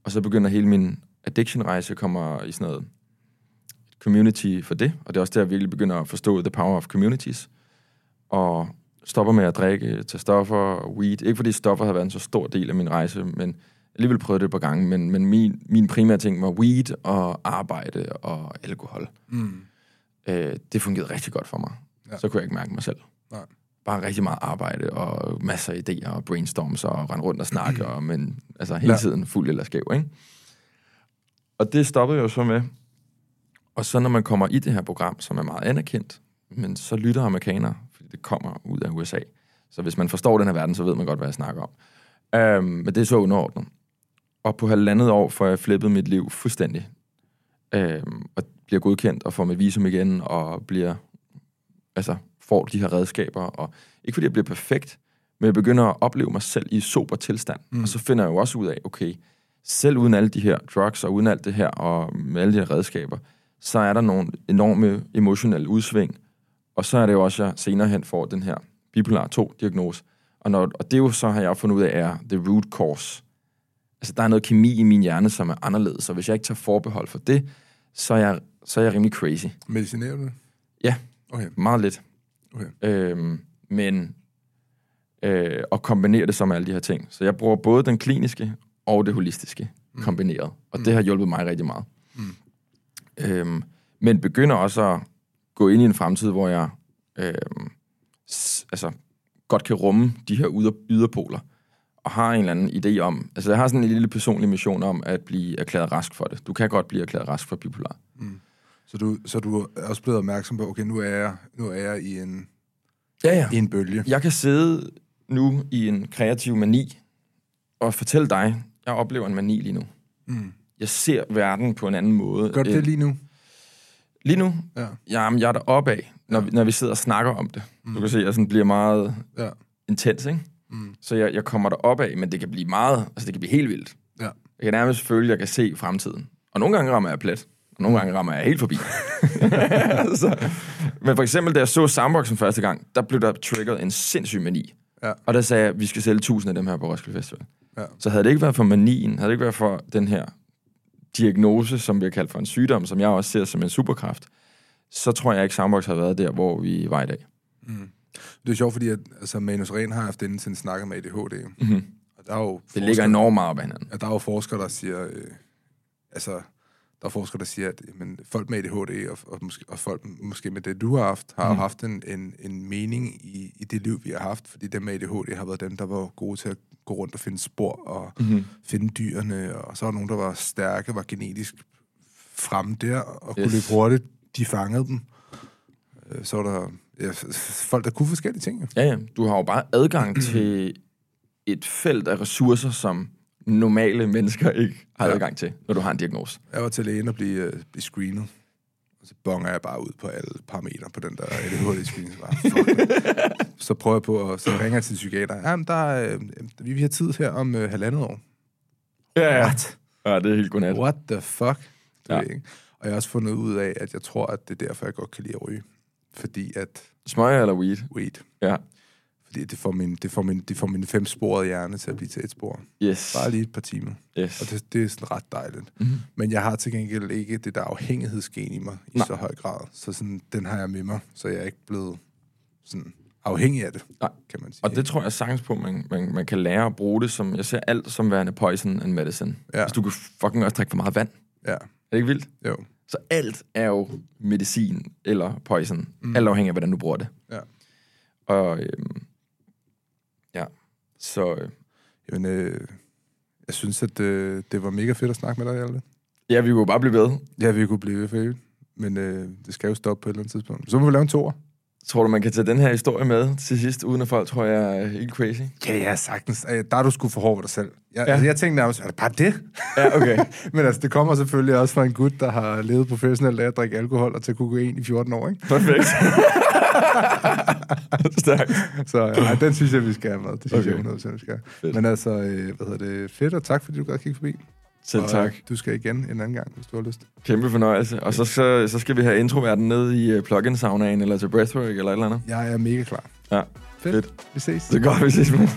Speaker 2: Og så begynder hele min addiction-rejse, kommer i sådan noget community for det, og det er også der, jeg virkelig begynder at forstå the power of communities, og stopper med at drikke, tage stoffer og weed. Ikke fordi stoffer har været en så stor del af min rejse, men alligevel prøvede det et par gange, men, men min, min primære ting var weed og arbejde og alkohol.
Speaker 1: Mm.
Speaker 2: Øh, det fungerede rigtig godt for mig.
Speaker 1: Ja.
Speaker 2: Så kunne jeg ikke mærke mig selv.
Speaker 1: Nej.
Speaker 2: Bare rigtig meget arbejde og masser af idéer og brainstorms og rende rundt og snakke, og, men altså hele
Speaker 1: Ja.
Speaker 2: tiden fuld eller skæv, ikke? Og det stoppede jeg jo så med. Og så når man kommer i det her program, som er meget anerkendt, men så lytter amerikanere, fordi det kommer ud af USA. Så hvis man forstår den her verden, så ved man godt, hvad jeg snakker om. Øhm, men det er så underordnet. Og på halvandet år får jeg flippet mit liv fuldstændig. Øhm, og bliver godkendt og får mit visum igen, og bliver, altså, får de her redskaber. Og ikke fordi jeg bliver perfekt, men jeg begynder at opleve mig selv i sober tilstand. Mm. Og så finder jeg jo også ud af, okay, selv uden alle de her drugs, og uden alt det her, og med alle de her redskaber, så er der nogle enorme emotionelle udsving. Og så er det jo også, at jeg senere hen får den her bipolar 2-diagnose. Og, når, og det er jo så, har jeg fundet ud af, er the root cause. Altså, der er noget kemi i min hjerne, som er anderledes, og hvis jeg ikke tager forbehold for det, så er jeg, så er jeg rimelig crazy.
Speaker 1: Medicinerer du det?
Speaker 2: Ja.
Speaker 1: Okay.
Speaker 2: Meget lidt.
Speaker 1: Okay.
Speaker 2: Øhm, men øh, og kombinere det så med alle de her ting. Så jeg bruger både den kliniske og det holistiske mm. kombineret. Og det har hjulpet mig rigtig meget.
Speaker 1: Mm.
Speaker 2: Øhm, men begynder også at gå ind i en fremtid, hvor jeg øhm, s- altså, godt kan rumme de her yder, yderpoler. Og har en eller anden idé om... Altså, jeg har sådan en lille personlig mission om at blive erklæret rask for det. Du kan godt blive erklæret rask for bipolar.
Speaker 1: Så du, så du er også blevet opmærksom på, okay, nu er jeg, nu er jeg i en,
Speaker 2: Ja, ja.
Speaker 1: i en bølge.
Speaker 2: Jeg kan sidde nu i en kreativ mani og fortælle dig, jeg oplever en mani lige nu.
Speaker 1: Mm.
Speaker 2: Jeg ser verden på en anden måde.
Speaker 1: Gør det
Speaker 2: Øh,
Speaker 1: lige nu?
Speaker 2: Lige nu?
Speaker 1: Ja.
Speaker 2: Jamen, jeg er deroppe af, når, vi, når vi sidder og snakker om det. Mm. Du kan se, at jeg sådan bliver meget
Speaker 1: Ja.
Speaker 2: intens, ikke?
Speaker 1: Mm.
Speaker 2: Så jeg, jeg kommer derop af, men det kan blive meget, altså det kan blive helt vildt.
Speaker 1: Ja.
Speaker 2: Jeg kan nærmest føle, at jeg kan se fremtiden. Og nogle gange rammer jeg plet, og nogle gange rammer jeg helt forbi. så, men for eksempel, da jeg så Soundboxen første gang, der blev der triggeret en sindssyg mani.
Speaker 1: Ja.
Speaker 2: Og der sagde jeg, at vi skal sælge tusind af dem her på Roskilde Festival.
Speaker 1: Ja.
Speaker 2: Så havde det ikke været for manien, havde det ikke været for den her diagnose, som bliver kaldt for en sygdom, som jeg også ser som en superkraft, så tror jeg ikke, Soundbox havde været der, hvor vi var i dag.
Speaker 1: Det er sjovt, fordi at, altså, Manus Ren har haft inden til snakket med ADHD.
Speaker 2: Mm-hmm.
Speaker 1: Og der er jo
Speaker 2: Det ligger enormt meget op hinanden.
Speaker 1: Ja, der er jo forskere, der siger, øh, altså, der er forskere, der siger, at jamen, folk med ADHD og, og, måske, og folk måske med det, du har haft, har mm. Haft en, en, en mening i, i det liv, vi har haft, fordi dem med ADHD har været dem, der var gode til at gå rundt og finde spor og
Speaker 2: Mm-hmm.
Speaker 1: finde dyrene, og så var nogen, der var stærke, var genetisk fremme der og kunne
Speaker 2: Yes.
Speaker 1: løbe hurtigt. De fangede dem. Øh, Så var der ja, folk, der kunne forskellige ting.
Speaker 2: Ja, ja. Du har jo bare adgang til et felt af ressourcer, som normale mennesker ikke har
Speaker 1: Ja.
Speaker 2: adgang til, når du har en diagnose.
Speaker 1: Jeg var til lægen og blive, øh, blive screenet. Og så bonger jeg bare ud på alle parametre på den der ADHD-screening. Så, så prøver jeg på, at så ringer jeg til psykiater. Jamen, der er, øh, vi have tid her om øh, halvandet år.
Speaker 2: Ja,
Speaker 1: What?
Speaker 2: Ja, det er helt godnat.
Speaker 1: What the fuck? Det
Speaker 2: Ja.
Speaker 1: ja. ikke. Og jeg har også fundet ud af, at jeg tror, at det er derfor, jeg godt kan lide at ryge. Fordi at
Speaker 2: Smøger eller weed?
Speaker 1: weed.
Speaker 2: Ja.
Speaker 1: Fordi det får, min, det, får min, det får min femsporede hjerne til at blive til et spor.
Speaker 2: Yes.
Speaker 1: Bare lige et par timer.
Speaker 2: Yes.
Speaker 1: Og det, det er sådan ret dejligt.
Speaker 2: Mm-hmm.
Speaker 1: Men jeg har til gengæld ikke det der afhængighedsgen i mig i
Speaker 2: Nej.
Speaker 1: så høj grad. Så sådan, den har jeg med mig, så jeg er ikke blevet sådan afhængig af det,
Speaker 2: Nej.
Speaker 1: kan man sige.
Speaker 2: Og det tror jeg sagtens på, man, man, man kan lære at bruge det som... Jeg ser alt som værende poison and medicine.
Speaker 1: Ja.
Speaker 2: Hvis du kan fucking også drikke for meget vand.
Speaker 1: Ja,
Speaker 2: Er det ikke vildt?
Speaker 1: jo.
Speaker 2: Så alt er jo medicin eller poison. Mm. Alt afhængig af, hvordan du bruger det.
Speaker 1: Ja.
Speaker 2: Og øhm, ja, så øh,
Speaker 1: Jamen, øh, jeg synes, at øh, det var mega fedt at snakke med dig, Hjalte.
Speaker 2: ja, vi kunne bare blive ved.
Speaker 1: Ja, vi kunne blive ved for evigt. Men øh, det skal jo stoppe på et eller andet tidspunkt. Så må vi lave en toer.
Speaker 2: Tror du, man kan tage den her historie med til sidst, uden at folk tror, jeg er helt crazy?
Speaker 1: Ja, ja, sagtens. Øh, Der er du sgu for hård ved dig selv. Jeg,
Speaker 2: Ja.
Speaker 1: altså, jeg tænkte nærmest, er det bare det?
Speaker 2: Ja, okay.
Speaker 1: Men altså, det kommer selvfølgelig også fra en gut, der har levet professionelt af at drikke alkohol og tage kokain i 14 år, ikke?
Speaker 2: Perfekt. Stærkt.
Speaker 1: Så ja, den synes jeg, vi skal have med. Det synes
Speaker 2: okay.
Speaker 1: jeg 100% vi skal.
Speaker 2: Fedt.
Speaker 1: Men altså, øh, hvad hedder det? Fedt, og tak fordi du gad kigge forbi.
Speaker 2: Selv
Speaker 1: Og,
Speaker 2: tak.
Speaker 1: øh, Du skal igen en anden gang, hvis du har lyst.
Speaker 2: Kæmpe fornøjelse. Og så, så, så skal vi have introverden ned i uh, plugin saunaen eller til breathwork eller et eller andet.
Speaker 1: Jeg er mega klar.
Speaker 2: Ja,
Speaker 1: Fedt.
Speaker 2: fedt.
Speaker 1: Vi ses.
Speaker 2: Det er godt, vi ses med.